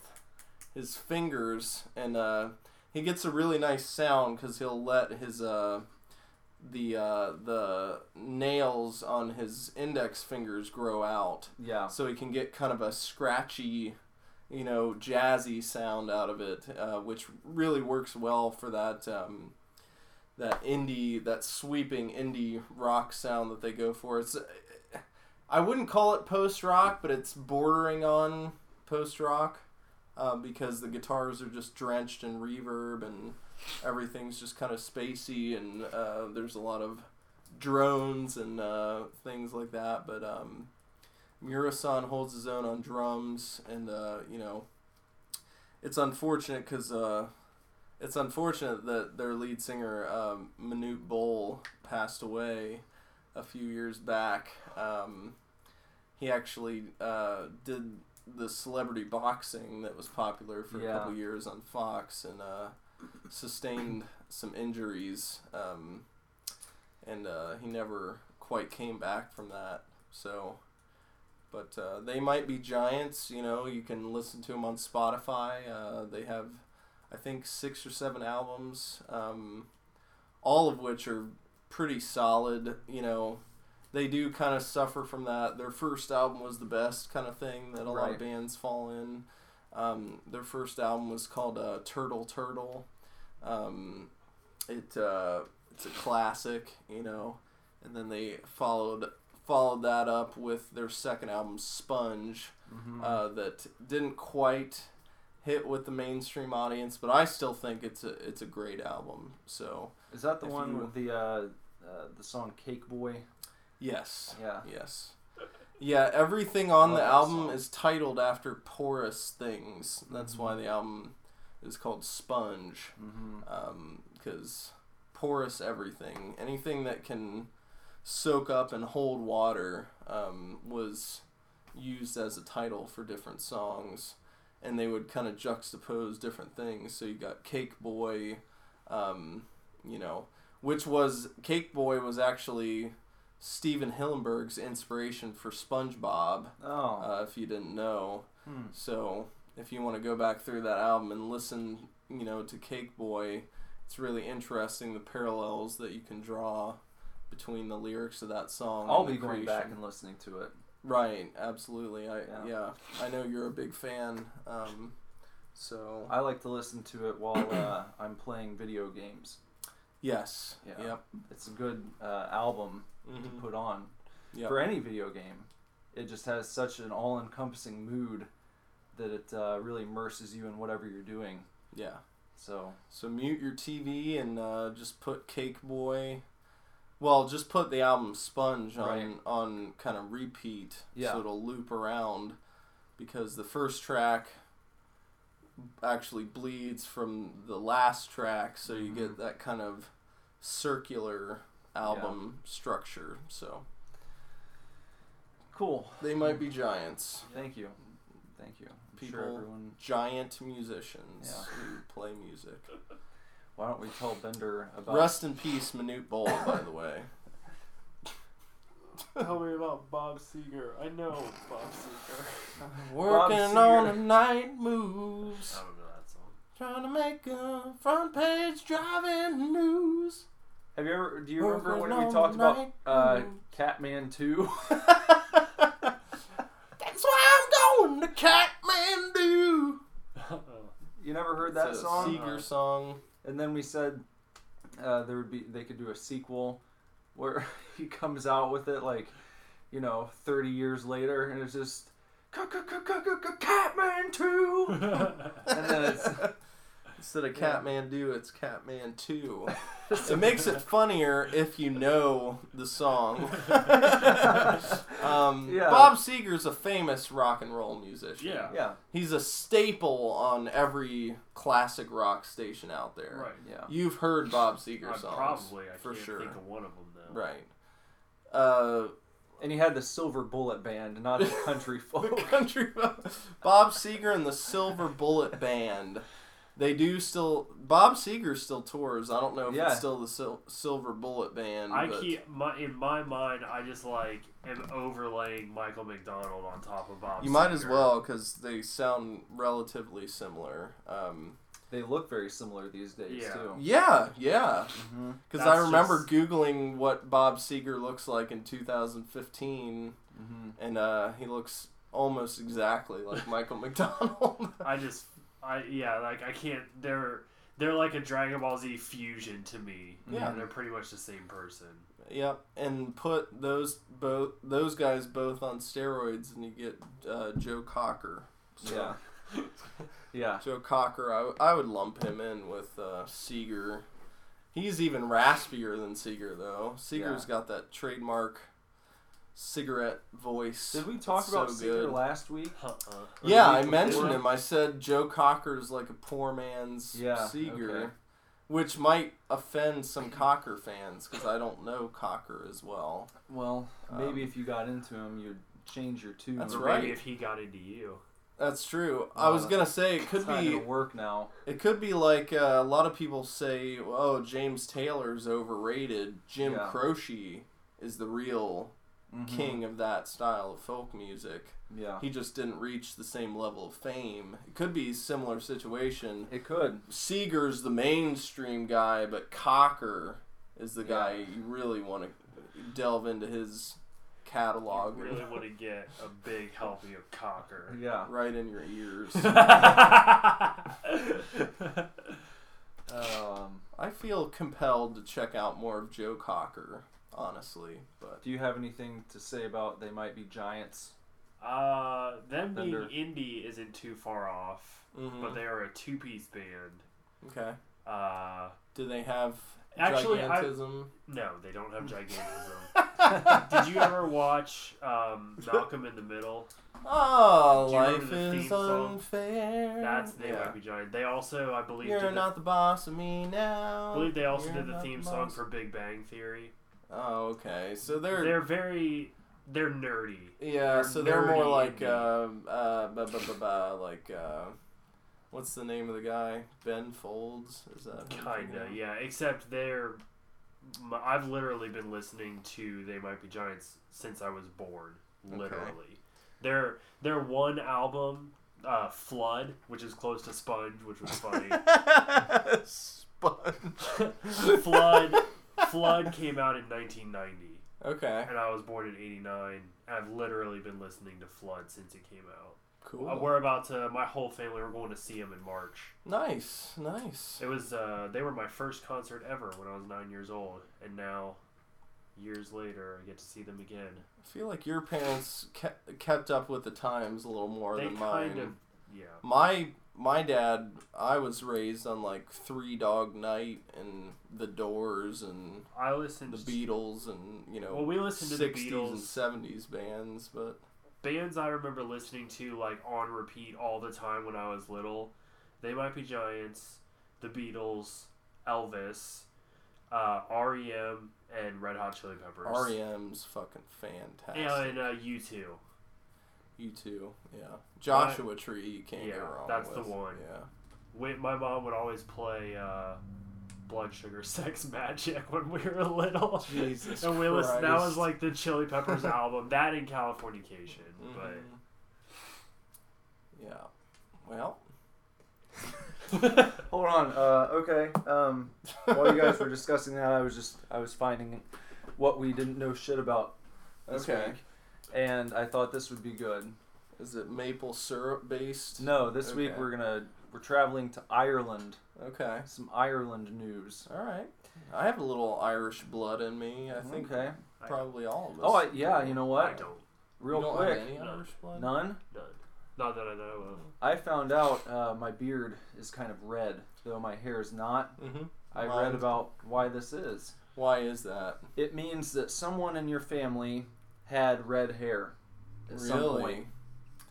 his fingers, and uh, he gets a really nice sound because he'll let his uh, the uh, the nails on his index fingers grow out, Yeah. so he can get kind of a scratchy, you know, jazzy sound out of it, uh, which really works well for that um, that indie, that sweeping indie rock sound that they go for. It's I wouldn't call it post rock, but it's bordering on post rock uh, because the guitars are just drenched in reverb and everything's just kind of spacey and uh, there's a lot of drones and uh, things like that. But um, Muresan holds his own on drums, and uh, you know, it's unfortunate because uh, it's unfortunate that their lead singer um, Manute Bol passed away a few years back. Um, he actually uh, did the celebrity boxing that was popular for a couple years on Fox and uh, sustained some injuries. Um, and uh, he never quite came back from that. So, but uh, they might be giants. You know, you can listen to them on Spotify. Uh, they have, I think, six or seven albums, um, all of which are pretty solid. You know, they do kind of suffer from that. Their first album was the best kind of thing that a lot of bands fall in. Um, their first album was called uh, Turtle Turtle. Um, it uh, it's a classic, you know, and then they followed followed that up with their second album Sponge, Mm-hmm. uh, that didn't quite hit with the mainstream audience, but I still think it's a it's a great album. So Is that the one you- with the uh, uh, the song "Cake Boy"? yes, Yeah. yes, yeah. Everything on the album song. is titled after porous things. That's Mhm. why the album is called Sponge. Mm-hmm. because porous everything, anything that can soak up and hold water, um, was used as a title for different songs, and they would kind of juxtapose different things. So you got Cake Boy, um, you know, which was Cake Boy was actually Stephen Hillenburg's inspiration for SpongeBob. Oh. Uh, if you didn't know, hmm. so if you want to go back through that album and listen, you know, to Cake Boy, it's really interesting the parallels that you can draw between the lyrics of that song. I'll and the be going back and listening to it. Right, absolutely. I Yeah. yeah. I know you're a big fan. Um, so I like to listen to it while uh, I'm playing video games. yes, Yeah. yep, It's a good uh, album to Mhm. put on yep. for any video game. It just has such an all-encompassing mood that it uh, really immerses you in whatever you're doing. yeah. So So mute your TV and uh, just put Cake Boy. Well, just put the album Sponge on Right. on kind of repeat, Yeah. so it'll loop around, because the first track actually bleeds from the last track, so you Mhm. get that kind of circular album structure. So cool. they might be giants, Thank you. Thank you. I'm sure everyone. giant musicians Yeah. who play music. Why don't we tell Bender about? Rest in peace, Manute Bol, by the way. Tell me about Bob Seger. I know Bob Seger. Working Seger. on the night moves, I don't know that song. trying to make a front page driving news. Have you ever? Do you remember when we talked about uh. Catman Two? you never heard that It's a song? Seger song. And then we said uh, there would be they could do a sequel where he comes out with it like you know 30 years later and it's just Catman 2 and then it's Instead of Katmandu, it's Catman 2. it makes it funnier if you know the song. um, Yeah. Bob Seger's a famous rock and roll musician. Yeah. yeah He's a staple on every classic rock station out there. Right. yeah You've heard Bob Seger songs. probably. I for can't sure. think of one of them though. Right. Uh, and he had the Silver Bullet Band not the Country folk. the Folk country Bob Seger and the Silver Bullet Band. They do still. Bob Seger still tours. I don't know if Yeah. it's still the Sil- Silver Bullet Band. I but keep my in my mind. I just like am overlaying Michael McDonald on top of Bob. You might as well because they sound relatively similar. Um, they look very similar these days Yeah. too yeah, yeah. mm-hmm. Because I remember just- googling what Bob Seger looks like in 2015, Mm-hmm. and uh, he looks almost exactly like Michael McDonald. I just I yeah like I can't. They're they're like a Dragon Ball Z fusion to me. Yeah. And they're pretty much the same person. Yep, and put those both those guys both on steroids, and you get uh, Joe Cocker. So, yeah yeah Joe Cocker, I, w- I would lump him in with uh, Seger. He's even raspier than Seger, though. Seger's Yeah. got that trademark cigarette voice. did we talk about so Seger last week Uh-uh. Yeah, the I mentioned him. I said Joe Cocker's like a poor man's Yeah, Seger, okay. which might offend some Cocker fans because I don't know Cocker as well. well maybe Um, if you got into him you'd change your tune That's Or right. Maybe if he got into you. That's true. I Uh, was gonna say it could be work now it could be like uh, a lot of people say, "Oh, James Taylor's overrated." Jim Yeah. Croce is the real Mhm. king of that style of folk music. yeah He just didn't reach the same level of fame. It could be a similar situation. it could Seger's the mainstream guy, but Cocker is the Yeah. guy you really want to delve into his catalog You and really want to get a big helping of cocker. Yeah. right in your ears. Um, I feel compelled to check out more of Joe Cocker, honestly. But do you have anything to say about they might be giants? uh, them being indie isn't too far off, Mhm. but they are a two-piece band. okay, Uh, do they have Actually, I- gigantism? no, they don't have gigantism. Did you ever watch um, Malcolm in the Middle? Oh, Do you remember life the theme is song? unfair. That's They yeah. Might Be Giant. They also, I believe, You're did the, not the boss of me now. I believe they also You're did the not theme song for Big Bang Theory. Oh, okay. So they're, They're very, they're nerdy. yeah. they're so they're more like um uh ba, ba, ba, ba, like uh what's the name of the guy? Ben Folds. Is that Kinda, yeah. Except they're. I've literally been listening to They Might Be Giants since I was born. Okay. Literally, their their one album, uh, Flood, which is close to Sponge, which was funny. Sponge. Flood, Flood came out in 1990, Okay. and I was born in '89. I've literally been listening to Flood since it came out. Cool. Uh, we're about to. My whole family we're going to see him in March. nice. Nice. It was. Uh, they were my first concert ever when I was nine years old, and now, years later, I get to see them again. I feel like your parents kept, kept up with the times a little more they than mine. kind of. Yeah. My my dad, I was raised on like Three Dog Night and The Doors and I listened the Beatles and you know Well, we listened to the sixties Beatles. and seventies bands, but bands I remember listening to like on repeat all the time when I was little. They might be Giants, the Beatles, Elvis, uh, REM, and Red Hot Chili Peppers. REM's fucking fantastic. and uh, two. You too, yeah. Joshua Tree, you can't Yeah, go wrong. that's the one. Yeah. Wait, my mom would always play uh, Blood Sugar Sex Magik when we were little. Jesus and we listened. That was like the Chili Peppers album. That and Californication. But Mhm. yeah. Well, Hold on. Uh, okay. Um, while you guys were discussing that, I was just I was finding what we didn't know shit about this Okay. week, and I thought this would be good. is it maple syrup based? No, this week we're gonna we're traveling to Ireland. Okay. Some Ireland news. All right. I have a little Irish blood in me. I think Okay. probably all of us. Oh, I, yeah. You know what? I don't. Real you don't quick. Have any No. Irish blood? None. None. Not that I know of. I found out uh, my beard is kind of red, though my hair is not. Mm-hmm. I Mine- read about why this is. Why is that? It means that someone in your family had red hair at some point.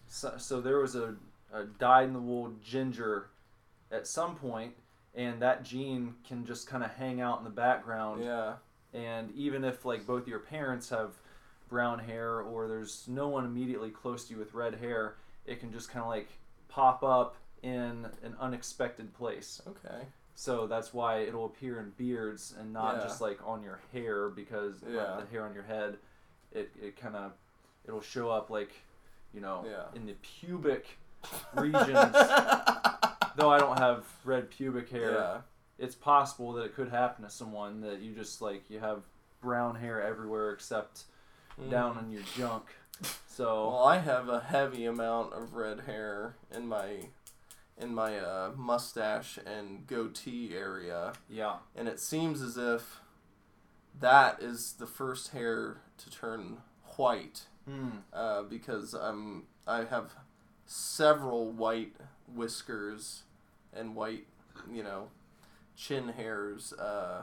So, so there was a, a dyed in the wool ginger at some point, and that gene can just kind of hang out in the background. Yeah. And even if like both your parents have brown hair or there's no one immediately close to you with red hair, it can just kind of like pop up in an unexpected place. Okay. So that's why it'll appear in beards and not Yeah. just like on your hair because like, Yeah. the hair on your head, it, it kind of it'll show up like you know Yeah. in the pubic regions. Though I don't have red pubic hair, Yeah. it's possible that it could happen to someone that you just like you have brown hair everywhere except down in your junk. So Mm. Well, I have a heavy amount of red hair in my in my uh, mustache and goatee area, yeah, and it seems as if that is the first hair to turn white Hmm. uh, because I'm I have several white whiskers and white, you know, chin hairs. Uh,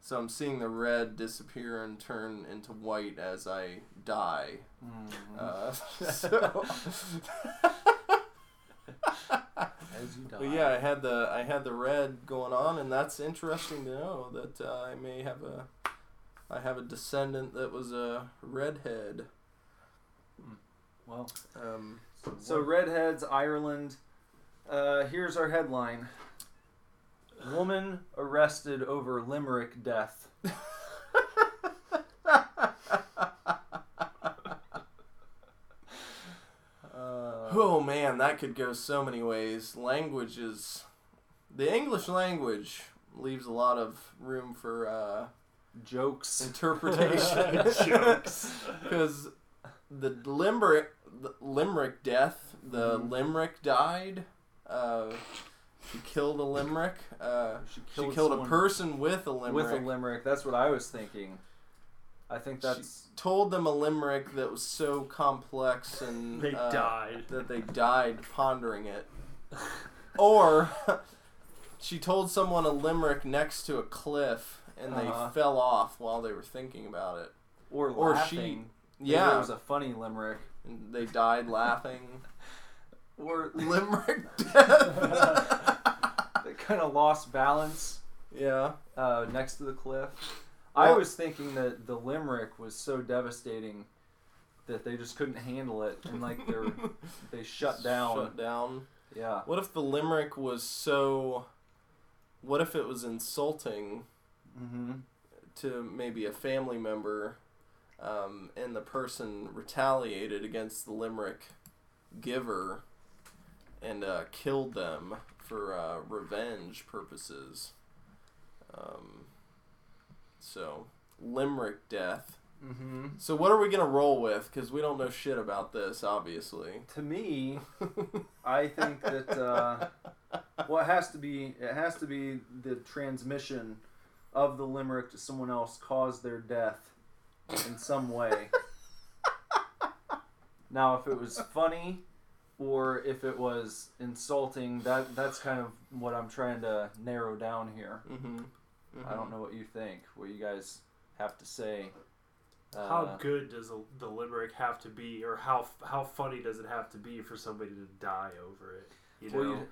so I'm seeing the red disappear and turn into white as I die. Mhm. Uh, so, as you die. but yeah, I had the I had the red going on, and that's interesting to know that uh, I may have a I have a descendant that was a redhead. Well, Um, so redheads, Ireland. Uh, here's our headline: Woman arrested over Limerick death. Uh, Oh man, that could go so many ways. Languages, the English language leaves a lot of room for uh, jokes. interpretation. Jokes. Because the limerick, the limerick death, the Mhm. limerick died. Uh, she killed a limerick. Uh, She she killed a person with a limerick. with a limerick. That's what I was thinking. I think that's Told them a limerick that was so complex and They uh, died. that they died pondering it. Or she told someone a limerick next to a cliff and they Uh-huh. fell off while they were thinking about it. or or she- laughing. Maybe Yeah, it was a funny limerick. and they died laughing. Or limerick death. they kind of lost balance yeah. uh, next to the cliff. I Well- was thinking that the limerick was so devastating that they just couldn't handle it, and like they were, they shut down. Shut down. Yeah. What if the limerick was so? What if it was insulting Mm-hmm. to maybe a family member, um, and the person retaliated against the limerick giver, and uh, killed them for uh, revenge purposes. Um, so limerick death. Mm-hmm. So what are we gonna roll with? Because we don't know shit about this, obviously. To me, I think that uh, well, it has to be it has to be the transmission of the limerick to someone else caused their death in some way. now, if it was funny or if it was insulting, that that's kind of what I'm trying to narrow down here. mm-hmm. I don't know what you think. What you guys have to say. Uh, How good does a, the limerick have to be, or how how funny does it have to be for somebody to die over it? You know, Well, you-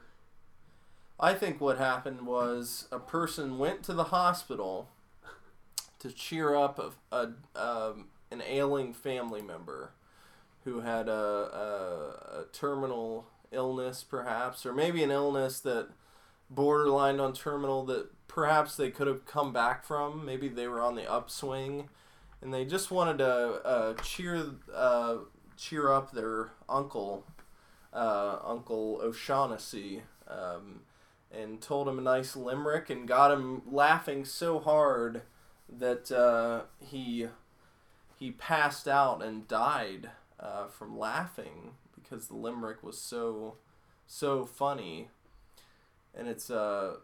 I think what happened was a person went to the hospital to cheer up a, a um, an ailing family member who had a, a, a terminal illness, perhaps, or maybe an illness that borderline on terminal that perhaps they could have come back from. Maybe they were on the upswing, and they just wanted to uh, cheer uh, cheer up their uncle, uh, Uncle O'Shaughnessy. Um, and told him a nice limerick and got him laughing so hard that uh, he he passed out and died uh, from laughing because the limerick was so so funny. And it's uh,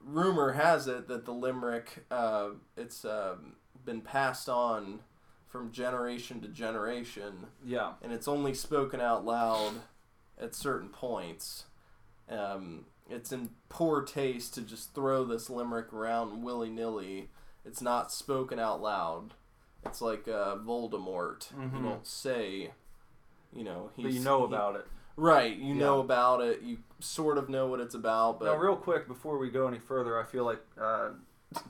rumor has it that the limerick uh, it's um, been passed on from generation to generation yeah. and it's only spoken out loud at certain points. Um, it's in poor taste to just throw this limerick around willy nilly. It's not spoken out loud. It's like uh, Voldemort. Mhm. You don't say, you know, he's, But you know he- about it. right. You know about it. You sort of know what it's about, but Now, real quick, before we go any further, I feel like uh,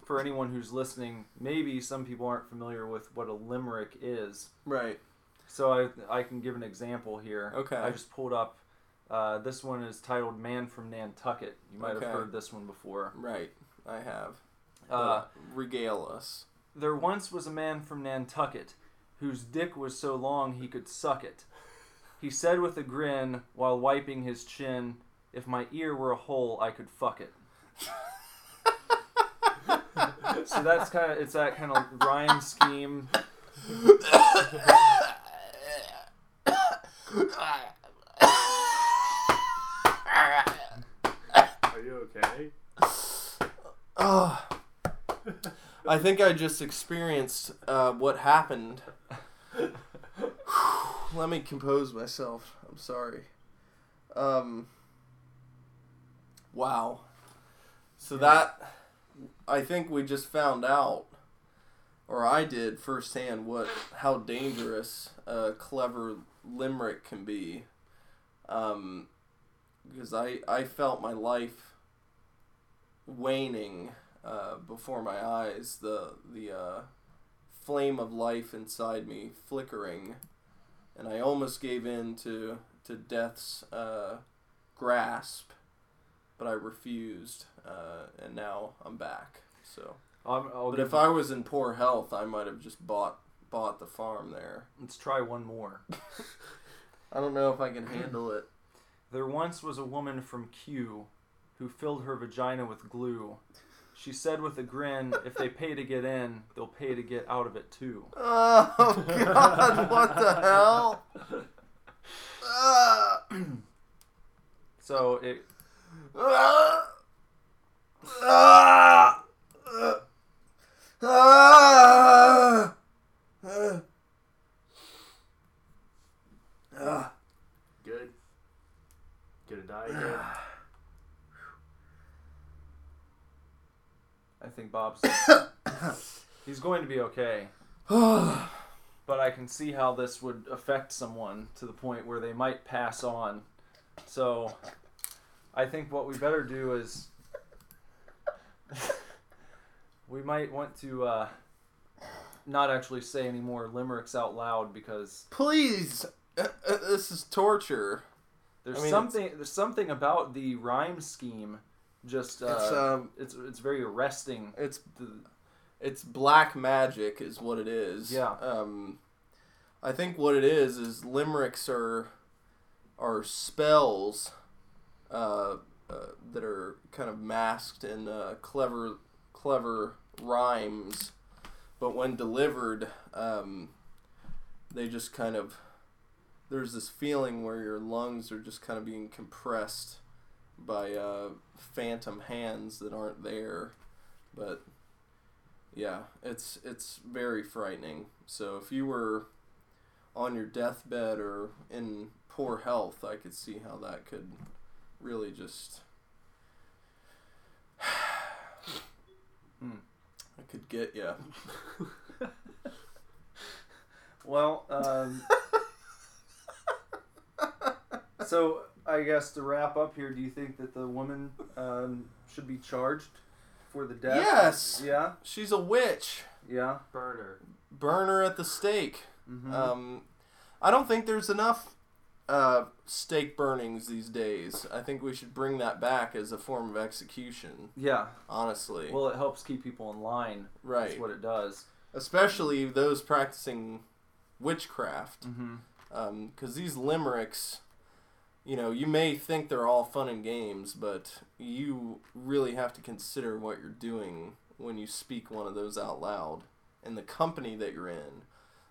for anyone who's listening, maybe some people aren't familiar with what a limerick is. right. So I, I can give an example here. Okay. I just pulled up. Uh, this one is titled "Man from Nantucket." You might Okay. have heard this one before. Right. I have. Uh, regale us. there once was a man from Nantucket whose dick was so long he could suck it. He said with a grin while wiping his chin, "If my ear were a hole, I could fuck it." so that's kind of it's that kind of rhyme scheme. are you okay? Oh, I think I just experienced uh, what happened. Let me compose myself. I'm sorry. Um. Wow. So that I think we just found out, or I did firsthand, what how dangerous a clever limerick can be. Um, because I I felt my life waning uh, before my eyes, the the uh, flame of life inside me flickering, and I almost gave in to to death's uh, grasp, but I refused, uh, and now I'm back. So, I'll but if I was in poor health, I might have just bought bought the farm there. let's try one more. I don't know if I can handle it. There once was a woman from Q who filled her vagina with glue. She said with a grin, if they pay to get in, they'll pay to get out of it too. Oh God! What the hell? Ah. So it Ah. Ah. Ah. Ah. Ah. Good. Gonna die again. I think Bob's he's going to be okay. But I can see how this would affect someone to the point where they might pass on. So I think what we better do is we might want to uh, not actually say any more limericks out loud because Please, Uh, uh, this is torture. there's I mean, something there's something about the rhyme scheme just uh, It's um, it's it's very arresting. it's The, it's black magic is what it is. Yeah. Um, I think what it is is limericks are are spells uh, uh, that are kind of masked in uh, clever clever rhymes, but when delivered, um, they just kind of there's this feeling where your lungs are just kind of being compressed by uh, phantom hands that aren't there, but yeah, it's it's very frightening. So if you were on your deathbed or in poor health, I could see how that could really just Hmm. I could get you. Well, um, so I guess to wrap up here, do you think that the woman um, should be charged for the death? Yes. Yeah. She's a witch. Yeah. Burner. Burner at the stake. hmm Um, I don't think there's enough uh, stake burnings these days. I think we should bring that back as a form of execution. yeah. Honestly, Well, it helps keep people in line. right. That's what it does. Especially those practicing witchcraft, Mm-hmm. because these limericks, you know, you may think they're all fun and games, but you really have to consider what you're doing when you speak one of those out loud and the company that you're in.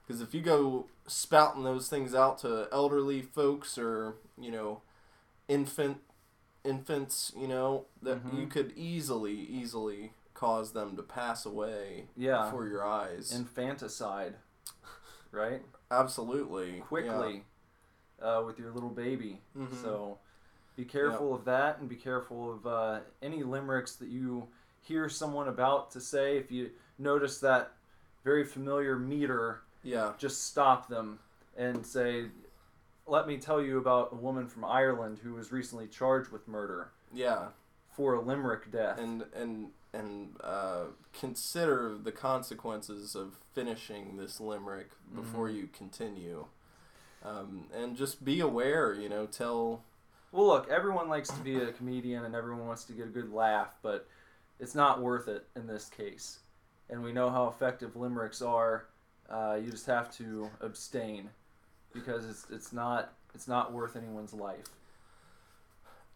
Because if you go spouting those things out to elderly folks or you know, infant infants, you know, that Mhm. you could easily, easily cause them to pass away Yeah. before your eyes. Infanticide, right? Absolutely, Quickly, uh, with your little baby. Mhm. So be careful of that, and be careful of uh, any limericks that you hear someone about to say. If you notice that very familiar meter, Yeah, just stop them and say, "Let me tell you about a woman from Ireland who was recently charged with murder yeah, for a limerick death." and and and uh, consider the consequences of finishing this limerick before Mm-hmm. you continue, um, and just be aware. You know, tell Well, look, everyone likes to be a comedian and everyone wants to get a good laugh, but it's not worth it in this case. And we know how effective limericks are. Uh, you just have to abstain because it's it's not it's not worth anyone's life.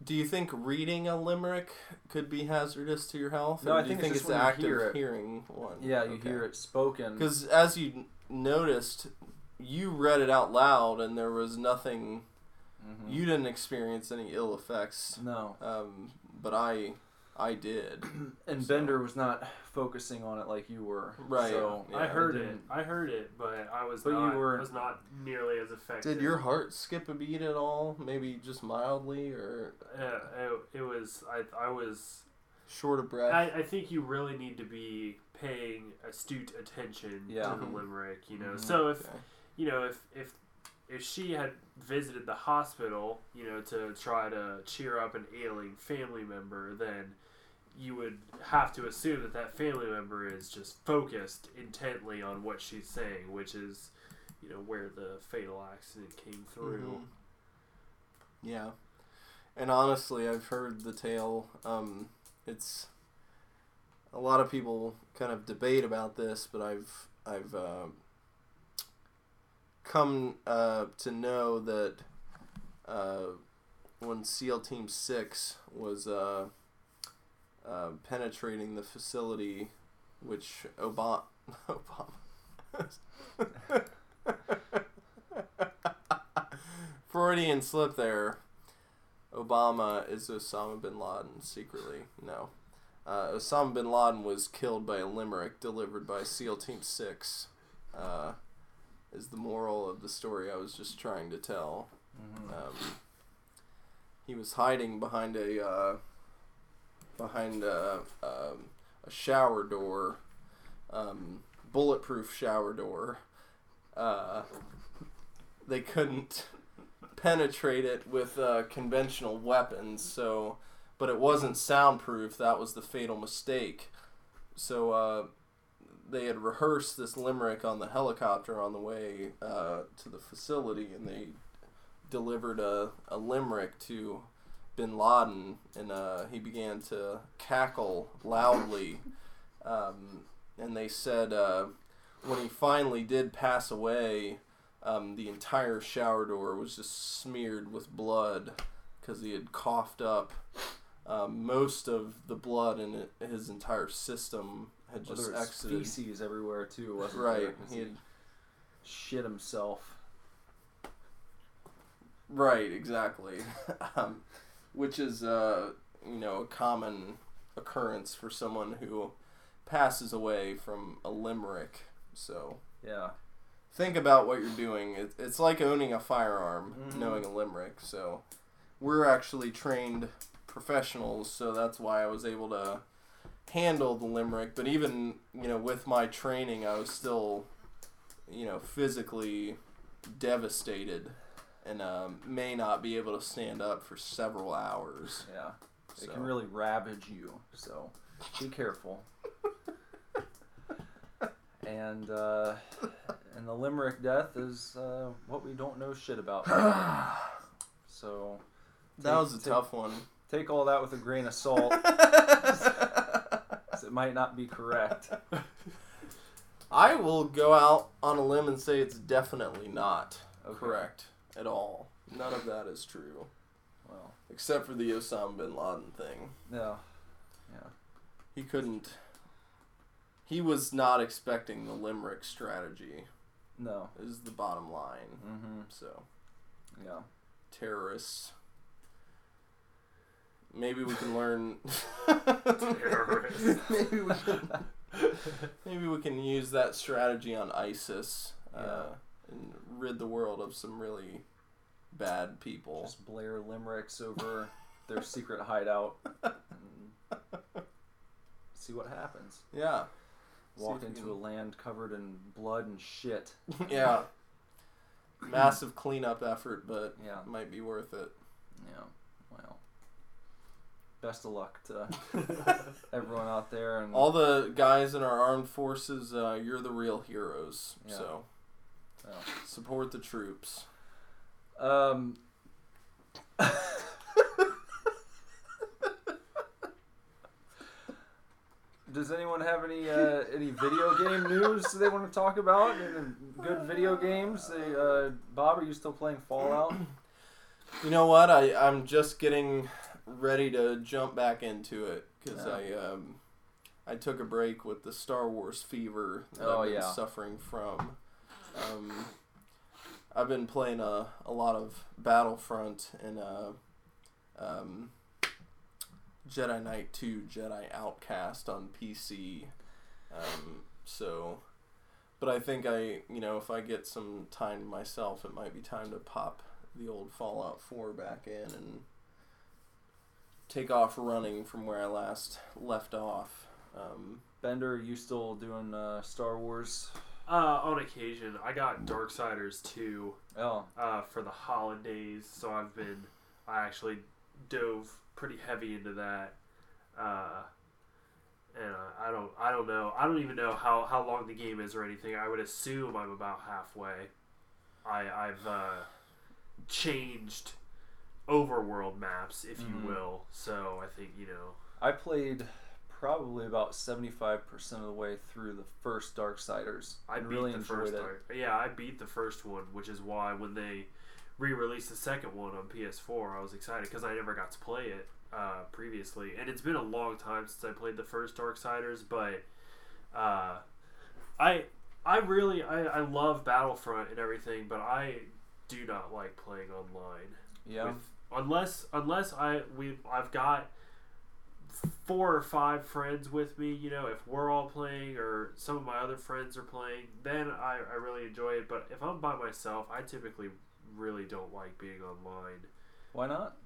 Do you think reading a limerick could be hazardous to your health? No, I think think it's it's just the act hear of it. hearing one? Yeah, you hear it spoken. Because as you noticed, you read it out loud, and there was nothing. Mhm. You didn't experience any ill effects, no, um, but I, I did. and So- Bender was not focusing on it like you were. Right. So Yeah, I heard it. I heard it, but I was But you not. were- was not nearly as effective. Did your heart skip a beat at all? Maybe just mildly, or Yeah, it, it was. I. I was. short of breath? I, I think you really need to be paying astute attention Yeah. to the limerick. You know, Mhm. so if Okay. You know if if if she had visited the hospital, you know, to try to cheer up an ailing family member, then you would have to assume that that family member is just focused intently on what she's saying, which is, you know, where the fatal accident came through. Mhm. Yeah, and honestly, I've heard the tale. Um, it's a lot of people kind of debate about this, but I've I've uh, come uh, to know that uh, when SEAL Team Six was uh, uh, penetrating the facility, which Obama. Obama. Freudian slip there. Obama is Osama bin Laden secretly. No. Uh, Osama bin Laden was killed by a limerick delivered by SEAL Team 6. Uh, is the moral of the story I was just trying to tell. Um, he was hiding behind a uh, behind a, um, a shower door, um, bulletproof shower door. Uh, they couldn't penetrate it with uh, conventional weapons, so but it wasn't soundproof. That was the fatal mistake. So uh, they had rehearsed this limerick on the helicopter on the way uh, to the facility, and they delivered a, a limerick to bin Laden, and uh, he began to cackle loudly. Um, and they said uh, when he finally did pass away, um, the entire shower door was just smeared with blood because he had coughed up um, most of the blood in his entire system had Well, just there was exited. feces everywhere too, wasn't Right, there? he had- shit himself. Right, exactly. um, which is, uh, you know, a common occurrence for someone who passes away from a limerick. So Yeah. think about what you're doing. It, it's like owning a firearm, Mhm. knowing a limerick. So we're actually trained professionals, so that's why I was able to handle the limerick. But even, you know, with my training, I was still, you know, physically devastated and um, may not be able to stand up for several hours. Yeah. It can really ravage you, so be careful. and uh, and the limerick death is uh, what we don't know shit about. so That was a Take- tough one. take all that with a grain of salt. 'cause it might not be correct. I will go out on a limb and say it's definitely not Okay. correct at all. None of that is true, Well, except for the Osama bin Laden thing. No. Yeah. He couldn't. He was not expecting the limerick strategy. No. Is the bottom line. Mm-hmm. So Yeah. terrorists. Maybe we can learn. Maybe we can. Maybe we can use that strategy on ISIS uh, Yeah. and rid the world of some really bad people. Just blare limericks over their secret hideout. And see what happens. yeah. Walk into can- a land covered in blood and shit. yeah. Massive cleanup effort, but Yeah. might be worth it. Yeah. Well. Best of luck to everyone out there and All the guys in our armed forces, uh, you're the real heroes. Yeah. So Yeah. support the troops. Um. Does anyone have any uh, any video game news they want to talk about? Any good video games? They, uh, Bob, are you still playing Fallout? You know what? I I'm just getting ready to jump back into it because Yeah. I um I took a break with the Star Wars fever that Oh, I've been yeah. suffering from. Um, I've been playing a, a lot of Battlefront and uh, um, Jedi Knight 2, Jedi Outcast on PC. Um, so, but I think I, you know, if I get some time to myself, it might be time to pop the old Fallout 4 back in and take off running from where I last left off. Um, Bender, are you still doing uh, Star Wars? Uh, on occasion, I got Darksiders 2 Oh, uh, for the holidays, so I've been I actually dove pretty heavy into that. Uh, and uh, I don't I don't know I don't even know how, how long the game is or anything. I would assume I'm about halfway. I I've uh, changed overworld maps, if you will. So I think you know I played probably about seventy five percent of the way through the first Darksiders. I beat really the enjoyed first it. Dark. Yeah, I beat the first one, which is why when they re-released the second one on PS4, I was excited because I never got to play it uh, previously, and it's been a long time since I played the first Dark Darksiders, but uh, I I really I, I love Battlefront and everything, but I do not like playing online. Yeah. With, unless unless I we I've got four or five friends with me, you know, if we're all playing or some of my other friends are playing, then I, I really enjoy it. But if I'm by myself, I typically really don't like being online. Why not?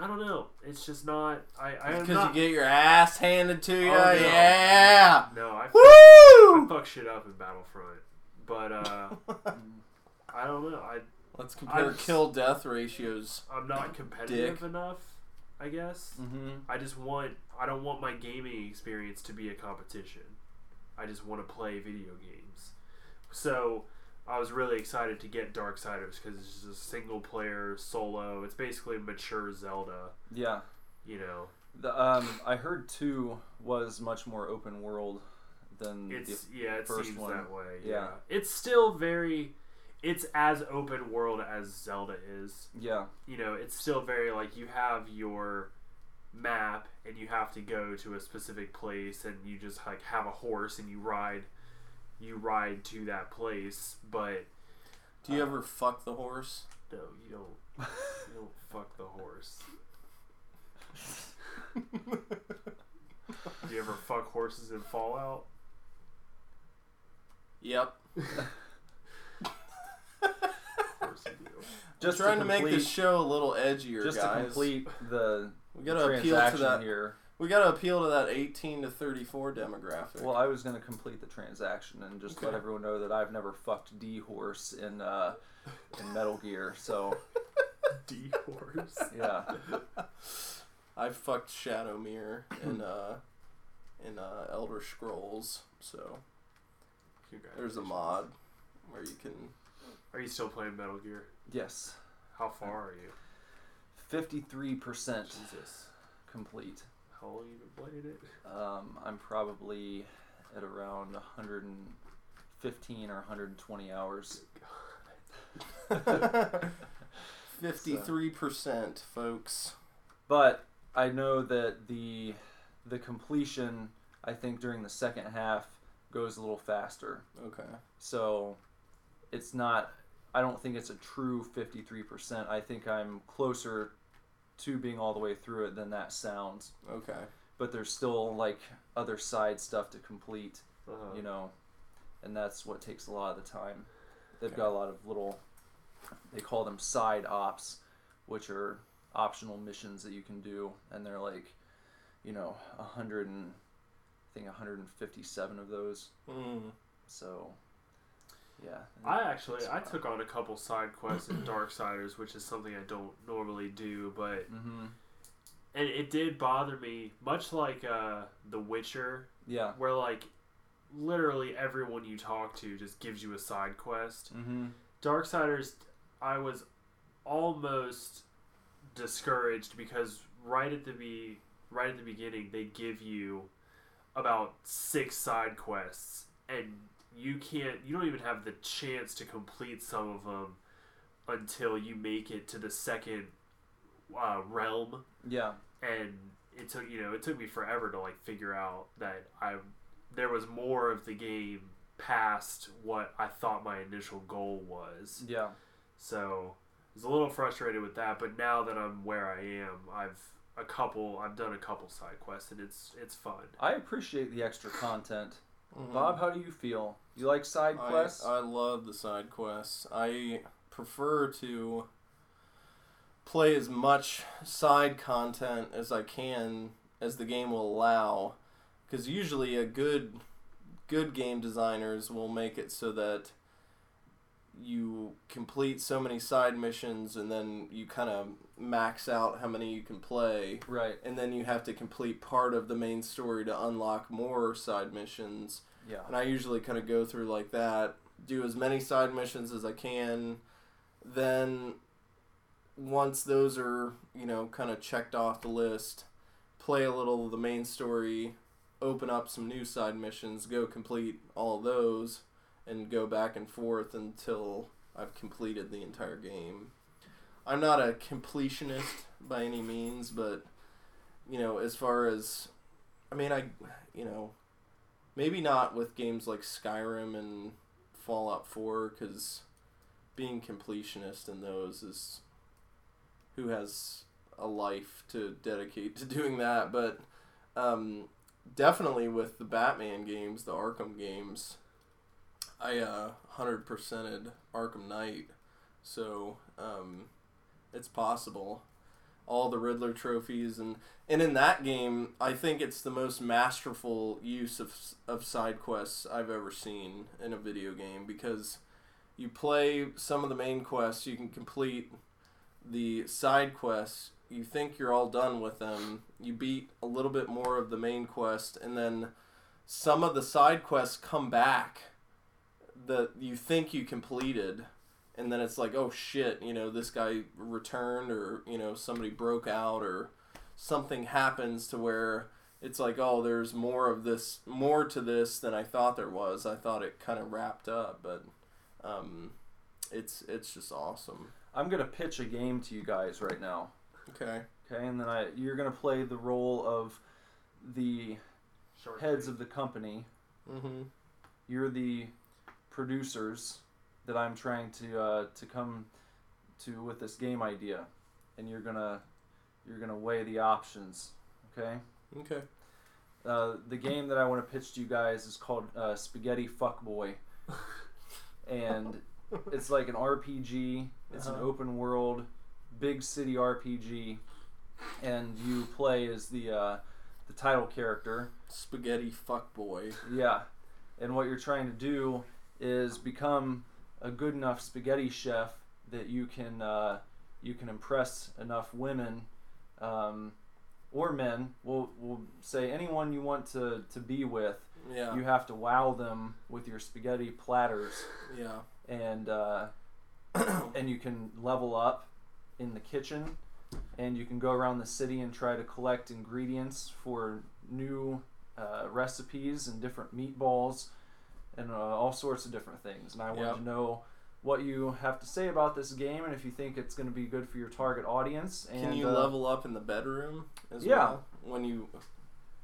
I don't know. It's just not. I I Because you get your ass handed to you. Oh, no. Yeah. no, I, fuck- I Woo! fuck shit up in Battlefront, but uh, I don't know. I Let's compare I'm- kill death ratios. I'm not competitive Dick. enough. I guess. Mm-hmm. I just want I don't want my gaming experience to be a competition. I just want to play video games. So I was really excited to get Darksiders because it's just a single player solo. It's basically mature Zelda. Yeah. You know, The, um, I heard two was much more open world than it's the, yeah, it first seems one. that way. Yeah. Yeah, it's still very. It's as open world as Zelda is. yeah. you know, it's still very like you have your map and you have to go to a specific place and you just like have a horse and you ride you ride to that place, but Do you uh, ever fuck the horse? no, you don't you don't fuck the horse. Do you ever fuck horses in Fallout? Yep. Of course you do. Just trying to, make this show a little edgier, just guys. to complete the we gotta appeal to transaction that. here. We gotta appeal to that 18 to 34 demographic. Well, I was going to complete the transaction and just let everyone know that I've never fucked D horse in uh, in Metal Gear. So D horse. yeah, I fucked Shadowmere in uh in uh Elder Scrolls, so there's a mod where you can. Are you still playing Metal Gear? yes, How far are you? fifty three percent Jesus. complete. How long have you been playing it? Um, I'm probably at around 115 or 120 hours. 53 percent, folks. But I know that the the completion, I think during the second half, goes a little faster. Okay. So it's not. I don't think it's a true 53%. I think I'm closer to being all the way through it than that sounds. Okay. But there's still like other side stuff to complete, Uh-huh. you know, and that's what takes a lot of the time. They've Okay. got a lot of little. They call them side ops, which are optional missions that you can do, and they're like, you know, a hundred and I think 157 of those. Mm. So, yeah. I actually I took on a couple side quests in Darksiders, which is something I don't normally do, but Mm-hmm. and it did bother me, much like uh, The Witcher, Yeah. where like literally everyone you talk to just gives you a side quest. Mm-hmm. Darksiders, I was almost discouraged because right at the be right at the beginning they give you about six side quests and you can't you don't even have the chance to complete some of them until you make it to the second uh, realm Yeah. and it took you know it took me forever to like figure out that I there was more of the game past what I thought my initial goal was. Yeah. So I was a little frustrated with that, but now that I'm where I am, I've a couple I've done a couple side quests and it's it's fun. I appreciate the extra content. Mhm. Bob, how do you feel? You like side I, quests? I love the side quests. I prefer to play as much side content as I can as the game will allow because usually a good good game designers will make it so that you complete so many side missions and then you kind of max out how many you can play right. and then you have to complete part of the main story to unlock more side missions Yeah. and I usually kind of go through like that, do as many side missions as I can. Then, once those are, you know, kind of checked off the list, play a little of the main story, open up some new side missions, go complete all those, and go back and forth until I've completed the entire game. I'm not a completionist by any means, but you know, as far as I mean, I you know, maybe not with games like Skyrim and Fallout 4 cuz being completionist in those is who has a life to dedicate to doing that, but um, definitely with the Batman games, the Arkham games, I uh, 100%ed Arkham Knight, so um, it's possible. All the Riddler trophies and and in that game, I think it's the most masterful use of of side quests I've ever seen in a video game because you play some of the main quests, you can complete the side quests. You think you're all done with them. You beat a little bit more of the main quest, and then some of the side quests come back that you think you completed and then it's like oh shit you know this guy returned or you know somebody broke out or something happens to where it's like oh there's more of this more to this than i thought there was. I thought it kind of wrapped up but um, it's it's just awesome. I'm gonna pitch a game to you guys right now. okay. Okay, and then I you're gonna play the role of the Short heads of the company. mm-hmm. You're the producers that I'm trying to uh, to come to with this game idea, and you're gonna you're gonna weigh the options. Okay. okay Uh, the game that I want to pitch to you guys is called uh, Spaghetti Fuckboy, and it's like an RPG. It's an Uh-huh. open world, big city RPG, and you play as the uh, the title character. spaghetti fuck boy Yeah, and what you're trying to do is become a good enough spaghetti chef that you can uh, you can impress enough women um, or men. We'll we'll say anyone you want to to be with. yeah You have to wow them with your spaghetti platters, yeah and uh, and you can level up in the kitchen, and you can go around the city and try to collect ingredients for new uh, recipes and different meatballs and uh, all sorts of different things. And I wanted Yep. to know what you have to say about this game and if you think it's going to be good for your target audience. And, can you uh, level up in the bedroom as Yeah. well when you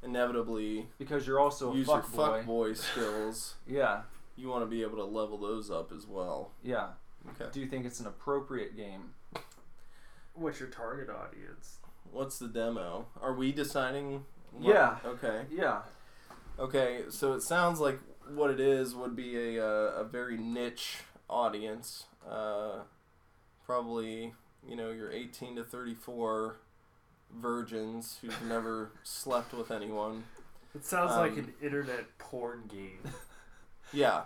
inevitably because you're also a use fuck your boy. fuck boy skills Yeah, you want to be able to level those up as well yeah. okay Do you think it's an appropriate game? What's your target audience? What's the demo? Are we deciding? Yeah. Okay. Yeah. Okay. So it sounds like what it is would be a uh, a very niche audience. Uh, probably you know your 18 to 34 virgins who've never slept with anyone. It sounds like Um, an internet porn game. Yeah.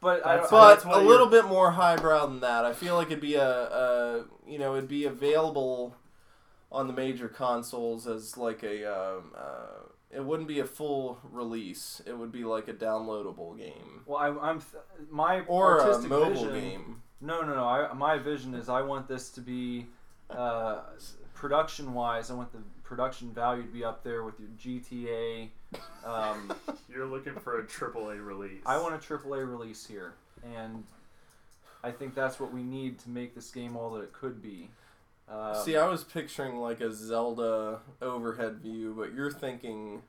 But I, That's- don't- But that's a little you're- bit more highbrow than that. I feel like it'd be a, a you know it'd be available on the major consoles as like a um, uh, it wouldn't be a full release. It would be like a downloadable game well, I, I'm th- my or a artistic mobile vision, game. No, no, no. I, my vision is I want this to be uh, production wise. I want the production value to be up there with your GTA. Um, You're looking for a AAA release. I want a AAA release here, and I think that's what we need to make this game all that it could be. Um, See, I was picturing like a Zelda overhead view, but you're thinking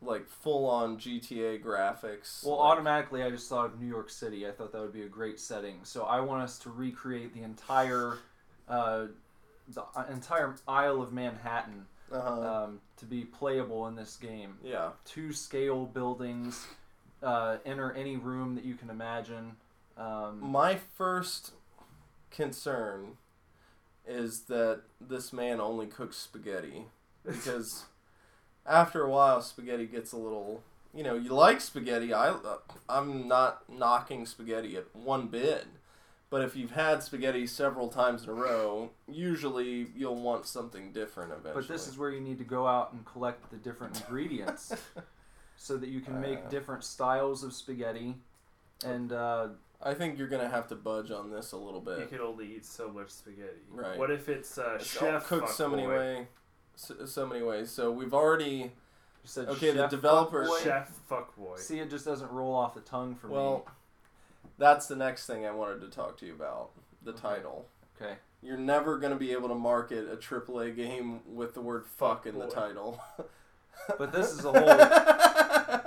like full on GTA graphics. well, like- automatically, I just thought of New York City. I thought that would be a great setting. So I want us to recreate the entire, uh, the uh, entire Isle of Manhattan Uh-huh. um, to be playable in this game. yeah. Two scale buildings. Uh, enter any room that you can imagine. Um, My first concern is that this man only cooks spaghetti because after a while spaghetti gets a little you know you like spaghetti I uh, I'm not knocking spaghetti at one bit but if you've had spaghetti several times in a row usually you'll want something different eventually but this is where you need to go out and collect the different ingredients so that you can make Uh. different styles of spaghetti. And uh, I think you're gonna have to budge on this a little bit. You bit can only eat so much spaghetti. Right. What if it's uh, It's chef cooked so many fuckboy? way so, so many ways so we've already you said Okay, the chef developer- fuckboy. Chef fuckboy. See, it just doesn't roll off the tongue for Well, me. that's the next thing I wanted to talk to you about. The Okay. title. Okay. You're never going to be able to market a AAA game with the word fuck in the title. But this is a whole.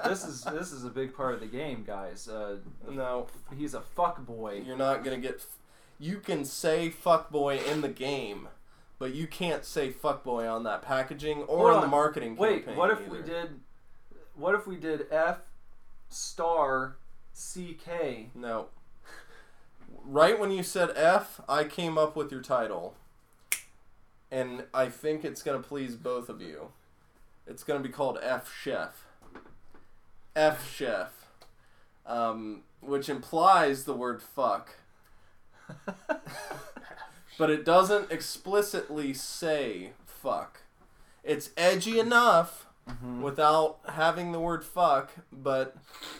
This is this is a big part of the game, guys. Uh, no, he's a fuck boy. you're not going to get. f- You can say fuckboy in the game, but you can't say fuckboy on that packaging or on. in the marketing Wait, what if we did? What if we did F star CK? No. Right when you said F, I came up with your title. And I think it's going to please both of you. It's going to be called F Chef. F Chef. Um, which implies the word fuck. but it doesn't explicitly say fuck. It's edgy enough Mm-hmm. without having the word fuck, but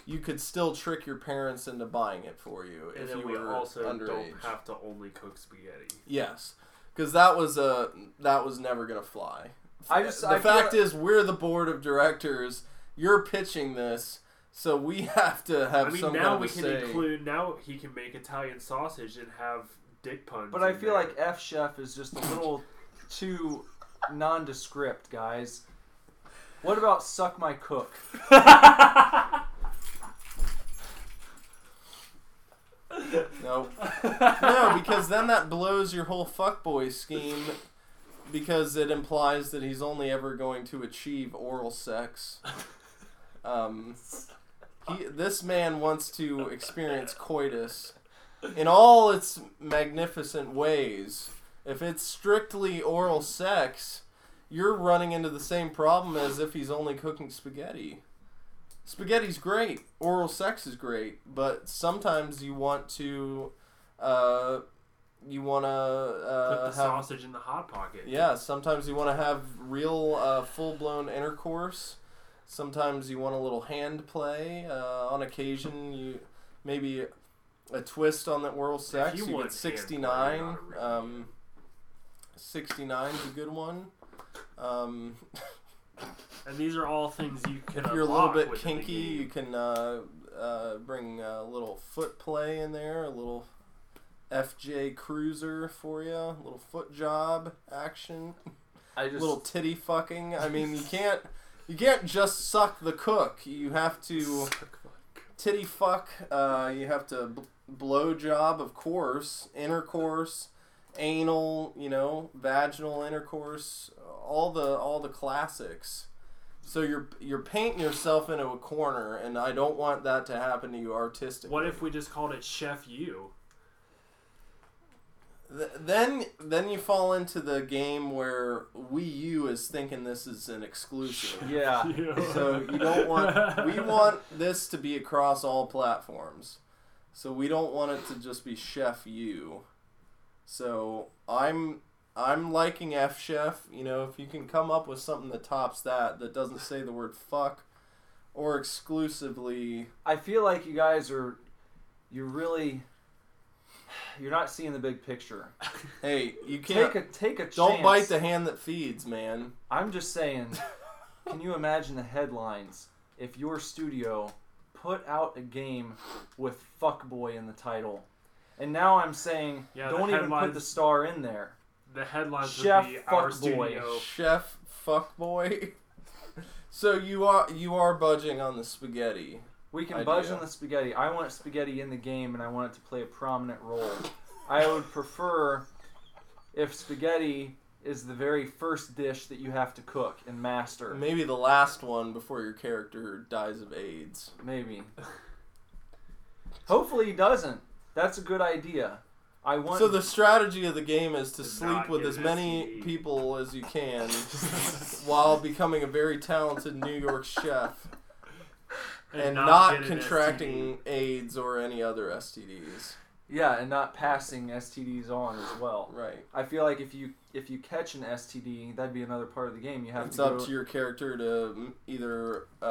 you could still trick your parents into buying it for you And if then you we were also underage. don't have to only cook spaghetti. Yes, because that was a that was never gonna fly. I just the I fact like- is, we're the board of directors. You're pitching this, so we have to have I mean, some now kind of we can say. include. Now he can make Italian sausage and have dick puns. But I feel there. like F chef is just a little too nondescript, guys. What about suck my cook? No, no, because then that blows your whole fuckboy scheme. Because it implies that he's only ever going to achieve oral sex. Um, he, this man wants to experience coitus in all its magnificent ways. If it's strictly oral sex, you're running into the same problem as if he's only cooking spaghetti. Spaghetti's great, oral sex is great, but sometimes you want to, uh, you want to uh, put the have sausage in the hot pocket. yeah, sometimes you want to have real uh, full blown intercourse. Sometimes you want a little hand play. Uh, on occasion, you maybe a twist on that oral sex. you You, want get hand play, 69. not a real Um, 69 is a good one. Um, And these are all things you can. if you're a little bit kinky, you can uh, uh, bring a little foot play in there, a little FJ cruiser for you, a little foot job action. I just little titty fucking. I mean, you can't you can't just suck the cook. You have to titty fuck. Uh, you have to bl- blow job, of course, intercourse, anal. You know, vaginal intercourse. All the all the classics. So you're you're painting yourself into a corner, and I don't want that to happen to you artistically. What if we just called it Chef U? Th- then then you fall into the game where Wii U is thinking this is an exclusive. yeah. So you don't want we want this to be across all platforms. So we don't want it to just be Chef U. So I'm I'm liking F Chef. You know, if you can come up with something that tops that that doesn't say the word fuck or exclusively I feel like you guys are you're really you're not seeing the big picture. hey, you can't Take a take a don't chance. bite the hand that feeds, man. I'm just saying, can you imagine the headlines if your studio put out a game with fuckboy in the title? And now I'm saying, Yeah, the don't even put headlines- the star in there. The headlines Chef would be our Fuckboy. studio. Chef fuckboy. so you are you are budging on the spaghetti. We can Idea. budge on the spaghetti. I want spaghetti in the game, and I want it to play a prominent role. I would prefer if spaghetti is the very first dish that you have to cook and master. Maybe the last one before your character dies of AIDS. Maybe. Hopefully he doesn't. That's a good idea. I want. So the strategy of the game is to To sleep with as many STD. people as you can while becoming a very talented New York chef and, not, get an contracting AIDS or any other STDs. yeah, and not passing STDs on as well. Right. I feel like if you if you catch an STD, that'd be another part of the game. You have It's to up to your character to either uh,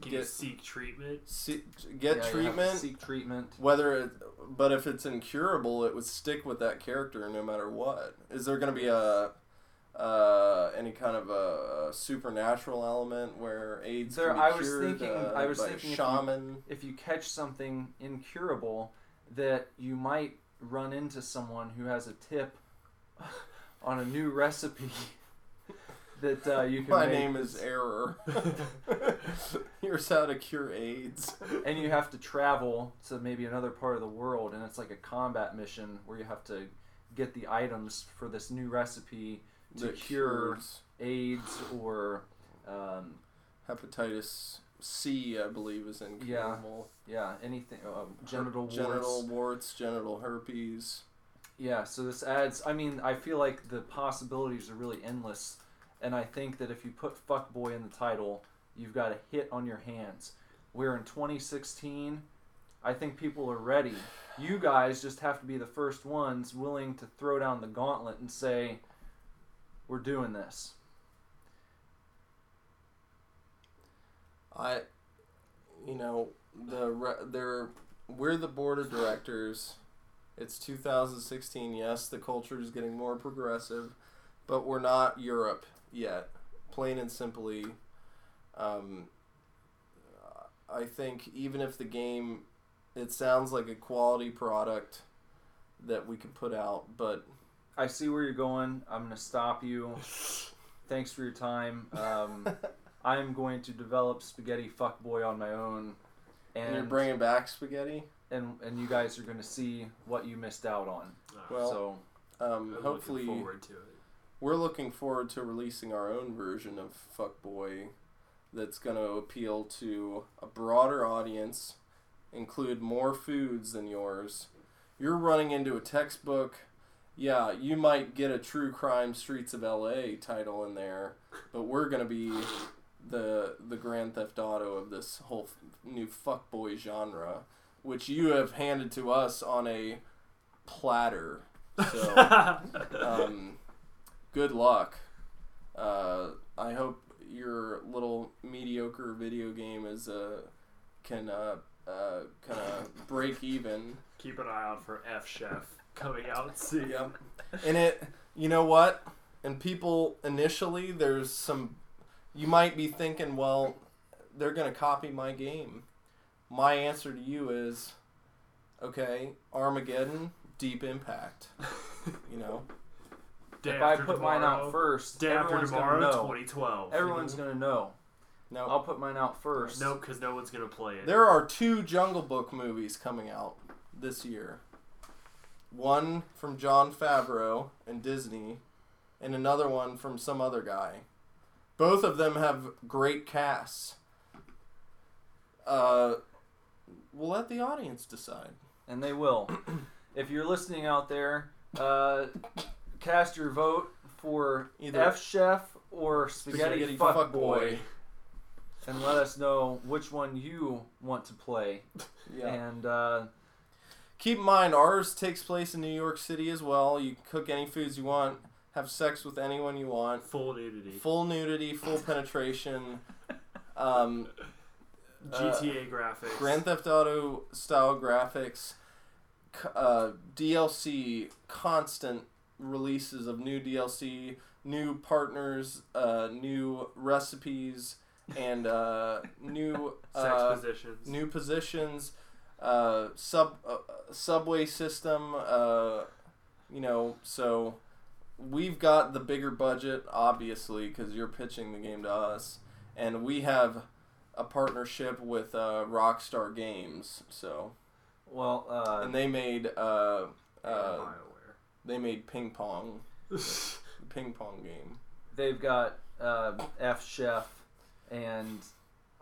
STD. Can you get seek treatment? se- yeah, get you have to treatment. seek treatment. Whether it, but if it's incurable, it would stick with that character no matter what. Is there going to be a uh, any kind of a, supernatural element where AIDS There- can be I was cured thinking- uh, I was thinking a if you- If you catch something incurable, that you might run into someone who has a tip on a new recipe that uh, you can My make name is Error. Here's how to cure AIDS. and you have to travel to maybe another part of the world and it's like a combat mission where you have to get the items for this new recipe to cure cures AIDS or um, hepatitis C, I believe, is incurable. yeah anything uh, genital warts. genital warts, genital herpes. Yeah, so this adds. I mean, I feel like the possibilities are really endless, and I think that if you put "fuckboy" in the title, you've got a hit on your hands. We're in 2016. I think people are ready. You guys just have to be the first ones willing to throw down the gauntlet and say, "We're doing this." I, you know, the re- they're we're the board of directors. It's 2016. Yes, the culture is getting more progressive, but we're not Europe yet. Plain and simply, um, I think even if the game, it sounds like a quality product that we can put out, but I see where you're going. I'm going to stop you. Thanks for your time. Um, I'm going to develop Spaghetti Fuckboy on my own, and and you're bringing back spaghetti. and and you guys are going to see what you missed out on. Well, so Um, I'm hopefully, looking forward to it. we're looking forward to releasing our own version of Fuckboy that's going to appeal to a broader audience, include more foods than yours. You're running into a textbook. Yeah, you might get a true crime Streets of LA title in there, but we're going to be the the Grand Theft Auto of this whole f- new fuckboy genre, which you have handed to us on a platter. So um, good luck. Uh, I hope your little mediocre video game is uh, can uh, uh, kind of break even. Keep an eye out for F Chef coming out soon. Yep. And it, you know what? And people initially, there's some. You might be thinking, well, they're gonna copy my game. My answer to you is, okay, Armageddon, Deep Impact. You know. Day if I after put mine out first, Day after everyone's tomorrow, going to know. 2012. Everyone's going to know. No. I'll put mine out first. No, because no one's gonna play it. There are two Jungle Book movies coming out this year. One from Jon Favreau and Disney, and another one from some other guy. Both of them have great casts. Uh, we'll let the audience decide. And they will. if you're listening out there, uh, cast your vote for Either- F Chef or Spaghetti, Spaghetti Fuckboy, Fuckboy. and let us know which one you want to play. Yeah. And uh, Keep in mind, ours takes place in New York City as well. You can cook any foods you want, have sex with anyone you want. Full nudity. Full nudity, full penetration. Um, GTA graphics. Grand Theft Auto style graphics, uh, DLC, constant releases of new DLC, new partners, uh, new recipes, and uh, new Sex uh, positions. new positions, uh, sub uh, subway system. Uh, you know, so we've got the bigger budget, obviously, because you're pitching the game to us, and we have a partnership with uh, Rockstar Games. So, well, uh, and they made uh, uh, they made ping pong, ping pong game. they've got uh, F Chef, and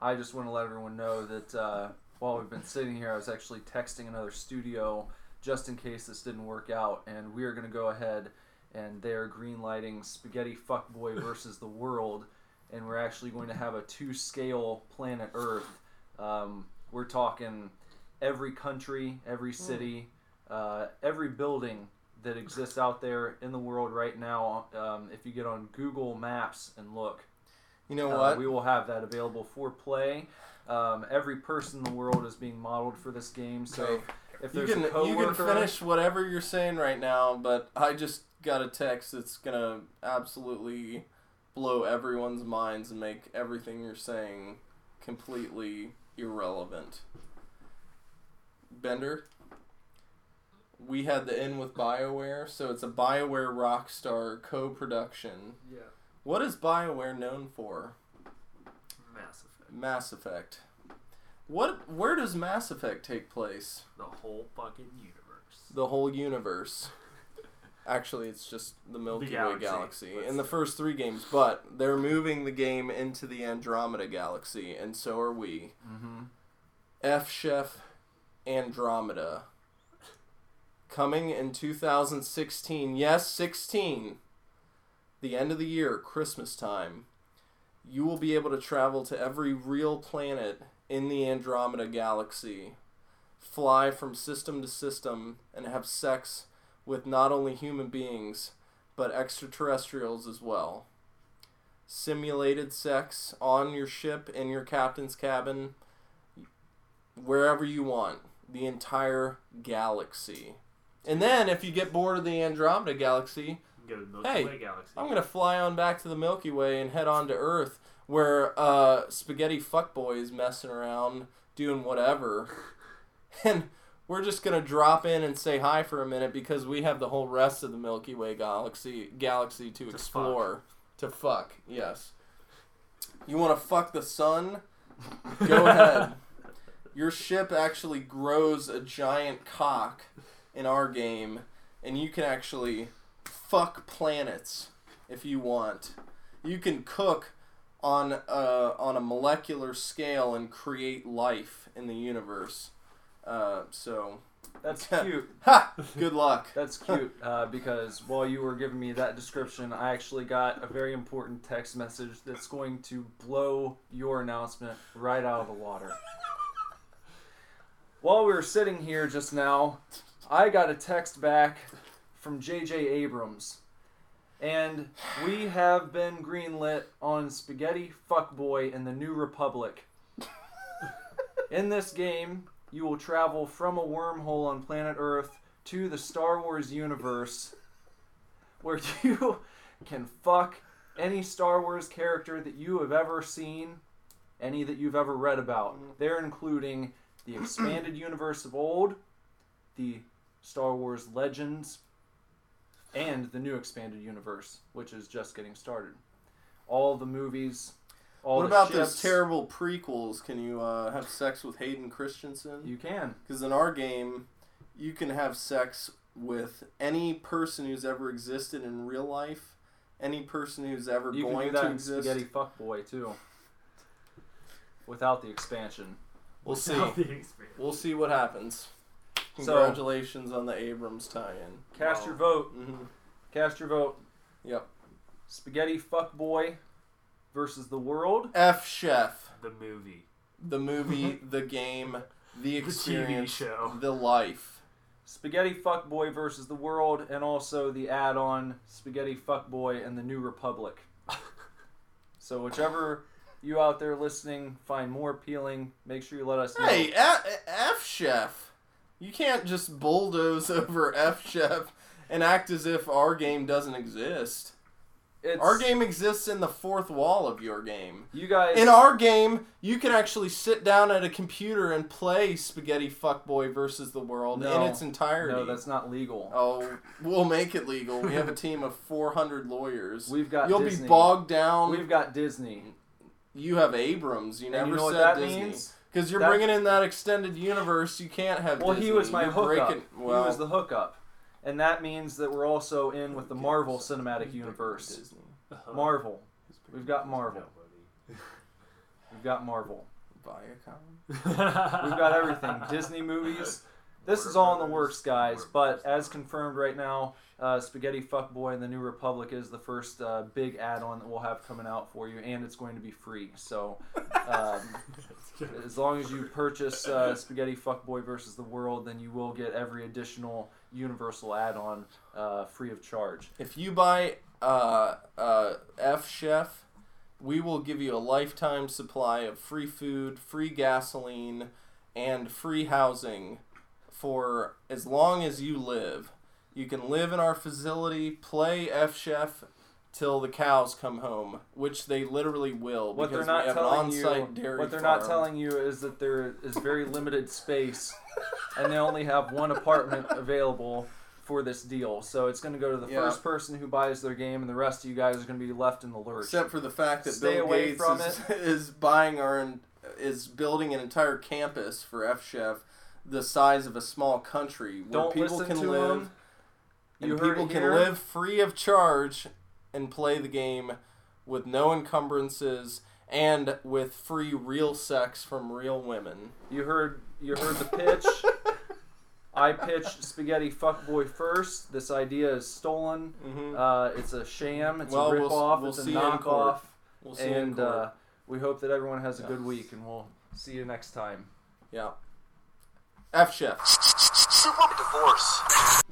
I just want to let everyone know that uh, while we've been sitting here, I was actually texting another studio just in case this didn't work out, and we are going to go ahead and they're greenlighting Spaghetti Fuckboy versus the World, and we're actually going to have a two-scale planet Earth. Um, we're talking every country, every city, uh, every building that exists out there in the world right now. Um, if you get on Google Maps and look, You know uh, what? we will have that available for play. Um, every person in the world is being modeled for this game. So Okay. if You there's can a you can finish whatever you're saying right now, but I just got a text that's gonna absolutely blow everyone's minds and make everything you're saying completely irrelevant. Bender, we had the in with BioWare, so it's a BioWare Rockstar co-production. Yeah. What is BioWare known for? Mass Effect. Mass Effect. What? Where does Mass Effect take place? The whole fucking universe. The whole universe. Actually, it's just the Milky The Way galaxy. in the first three games, but they're moving the game into the Andromeda galaxy, and so are we. Mm-hmm. F Chef Andromeda. Coming in 2016. Yes, 16. The end of the year, Christmas time. You will be able to travel to every real planet in the Andromeda galaxy, fly from system to system, and have sex with not only human beings, but extraterrestrials as well. Simulated sex on your ship, in your captain's cabin, wherever you want, the entire galaxy. And then, if you get bored of the Andromeda galaxy, Go to the Milky Hey, Way galaxy. I'm gonna fly on back to the Milky Way and head on to Earth, where uh, spaghetti fuckboy is messing around doing whatever, and we're just gonna drop in and say hi for a minute because we have the whole rest of the Milky Way galaxy galaxy to, explore. To fuck, yes. You want to fuck the sun? Go ahead. Your ship actually grows a giant cock in our game, and you can actually fuck planets if you want. You can cook on a, on a molecular scale and create life in the universe. Uh, so, That's cute. ha! Good luck. That's cute uh, because while you were giving me that description, I actually got a very important text message that's going to blow your announcement right out of the water. while we were sitting here just now, I got a text back from J.J. Abrams. And we have been greenlit on Spaghetti Fuckboy and the New Republic. In this game, you will travel from a wormhole on planet Earth to the Star Wars universe where you can fuck any Star Wars character that you have ever seen, any that you've ever read about. Mm-hmm. They're including the expanded universe of old, the Star Wars Legends, and the new expanded universe, which is just getting started. All the movies, all what the about ships, those terrible prequels? Can you uh, have sex with Hayden Christensen? You can. Because in our game, you can have sex with any person who's ever existed in real life, any person who's ever You can going do that to in exist. Spaghetti Fuckboy too. Without the expansion. We'll see. The experience. We'll see what happens. So- Congratulations on the Abrams tie-in. Cast Wow. your vote. hmm Cast your vote. Yep. Spaghetti Fuckboy versus the world. F Chef, The movie. the movie, the game, the The experience, TV show. the life. Spaghetti Fuckboy versus the world, and also the add-on Spaghetti Fuckboy and the New Republic. so whichever you out there listening find more appealing, make sure you let us know. Hey, F, F Chef, you can't just bulldoze over F Chef and act as if our game doesn't exist. it's, Our game exists in the fourth wall of your game. You guys. In our game, you can actually sit down at a computer and play Spaghetti Fuckboy versus the World No. in its entirety. no, that's not legal. Oh, we'll make it legal. We have a team of 400 lawyers. We've got You'll Disney. be bogged down. We've got Disney. You have Abrams. You And never you know what said that Disney. means? Because you're That- bringing in that extended universe. You can't have Well, Disney. he was my You're hookup. breaking- Well, he was the hookup, and that means that we're also in with the Marvel Cinematic Universe. Disney. Uh-huh. Marvel. We've got Marvel. We've got Marvel. Viacom. We've got everything. Disney movies. This is all in the works, guys. But as confirmed right now, uh, Spaghetti Fuckboy and the New Republic is the first uh, big add-on that we'll have coming out for you, and it's going to be free. So, um, as long as you purchase uh, Spaghetti Fuckboy versus the World, then you will get every additional Universal add-on uh, free of charge. If you buy uh, uh, F Chef, we will give you a lifetime supply of free food, free gasoline, and free housing for as long as you live. You can live in our facility, play F Chef till the cows come home, which they literally will. What they're because not we have telling an you, on-site dairy what they're farm. not telling you is that there is very limited space, and they only have one apartment available for this deal. So it's going to go to the Yeah. first person who buys their game, and the rest of you guys are going to be left in the lurch. Except for the fact that Stay Bill away Gates from is, is buying our is building an entire campus for F Chef the size of a small country where Don't people can live him. And You heard people can live free of charge and play the game with no encumbrances and with free real sex from real women. You heard you heard the pitch. I pitched spaghetti fuckboy first. This idea is stolen. Mhm. Uh, it's a sham. It's Well, a we'll- ripoff. we'll it's a see you knockoff. We'll see And uh, we hope that everyone has a Yeah. good week, and we'll see you next time. yeah. F Chef. Super divorce.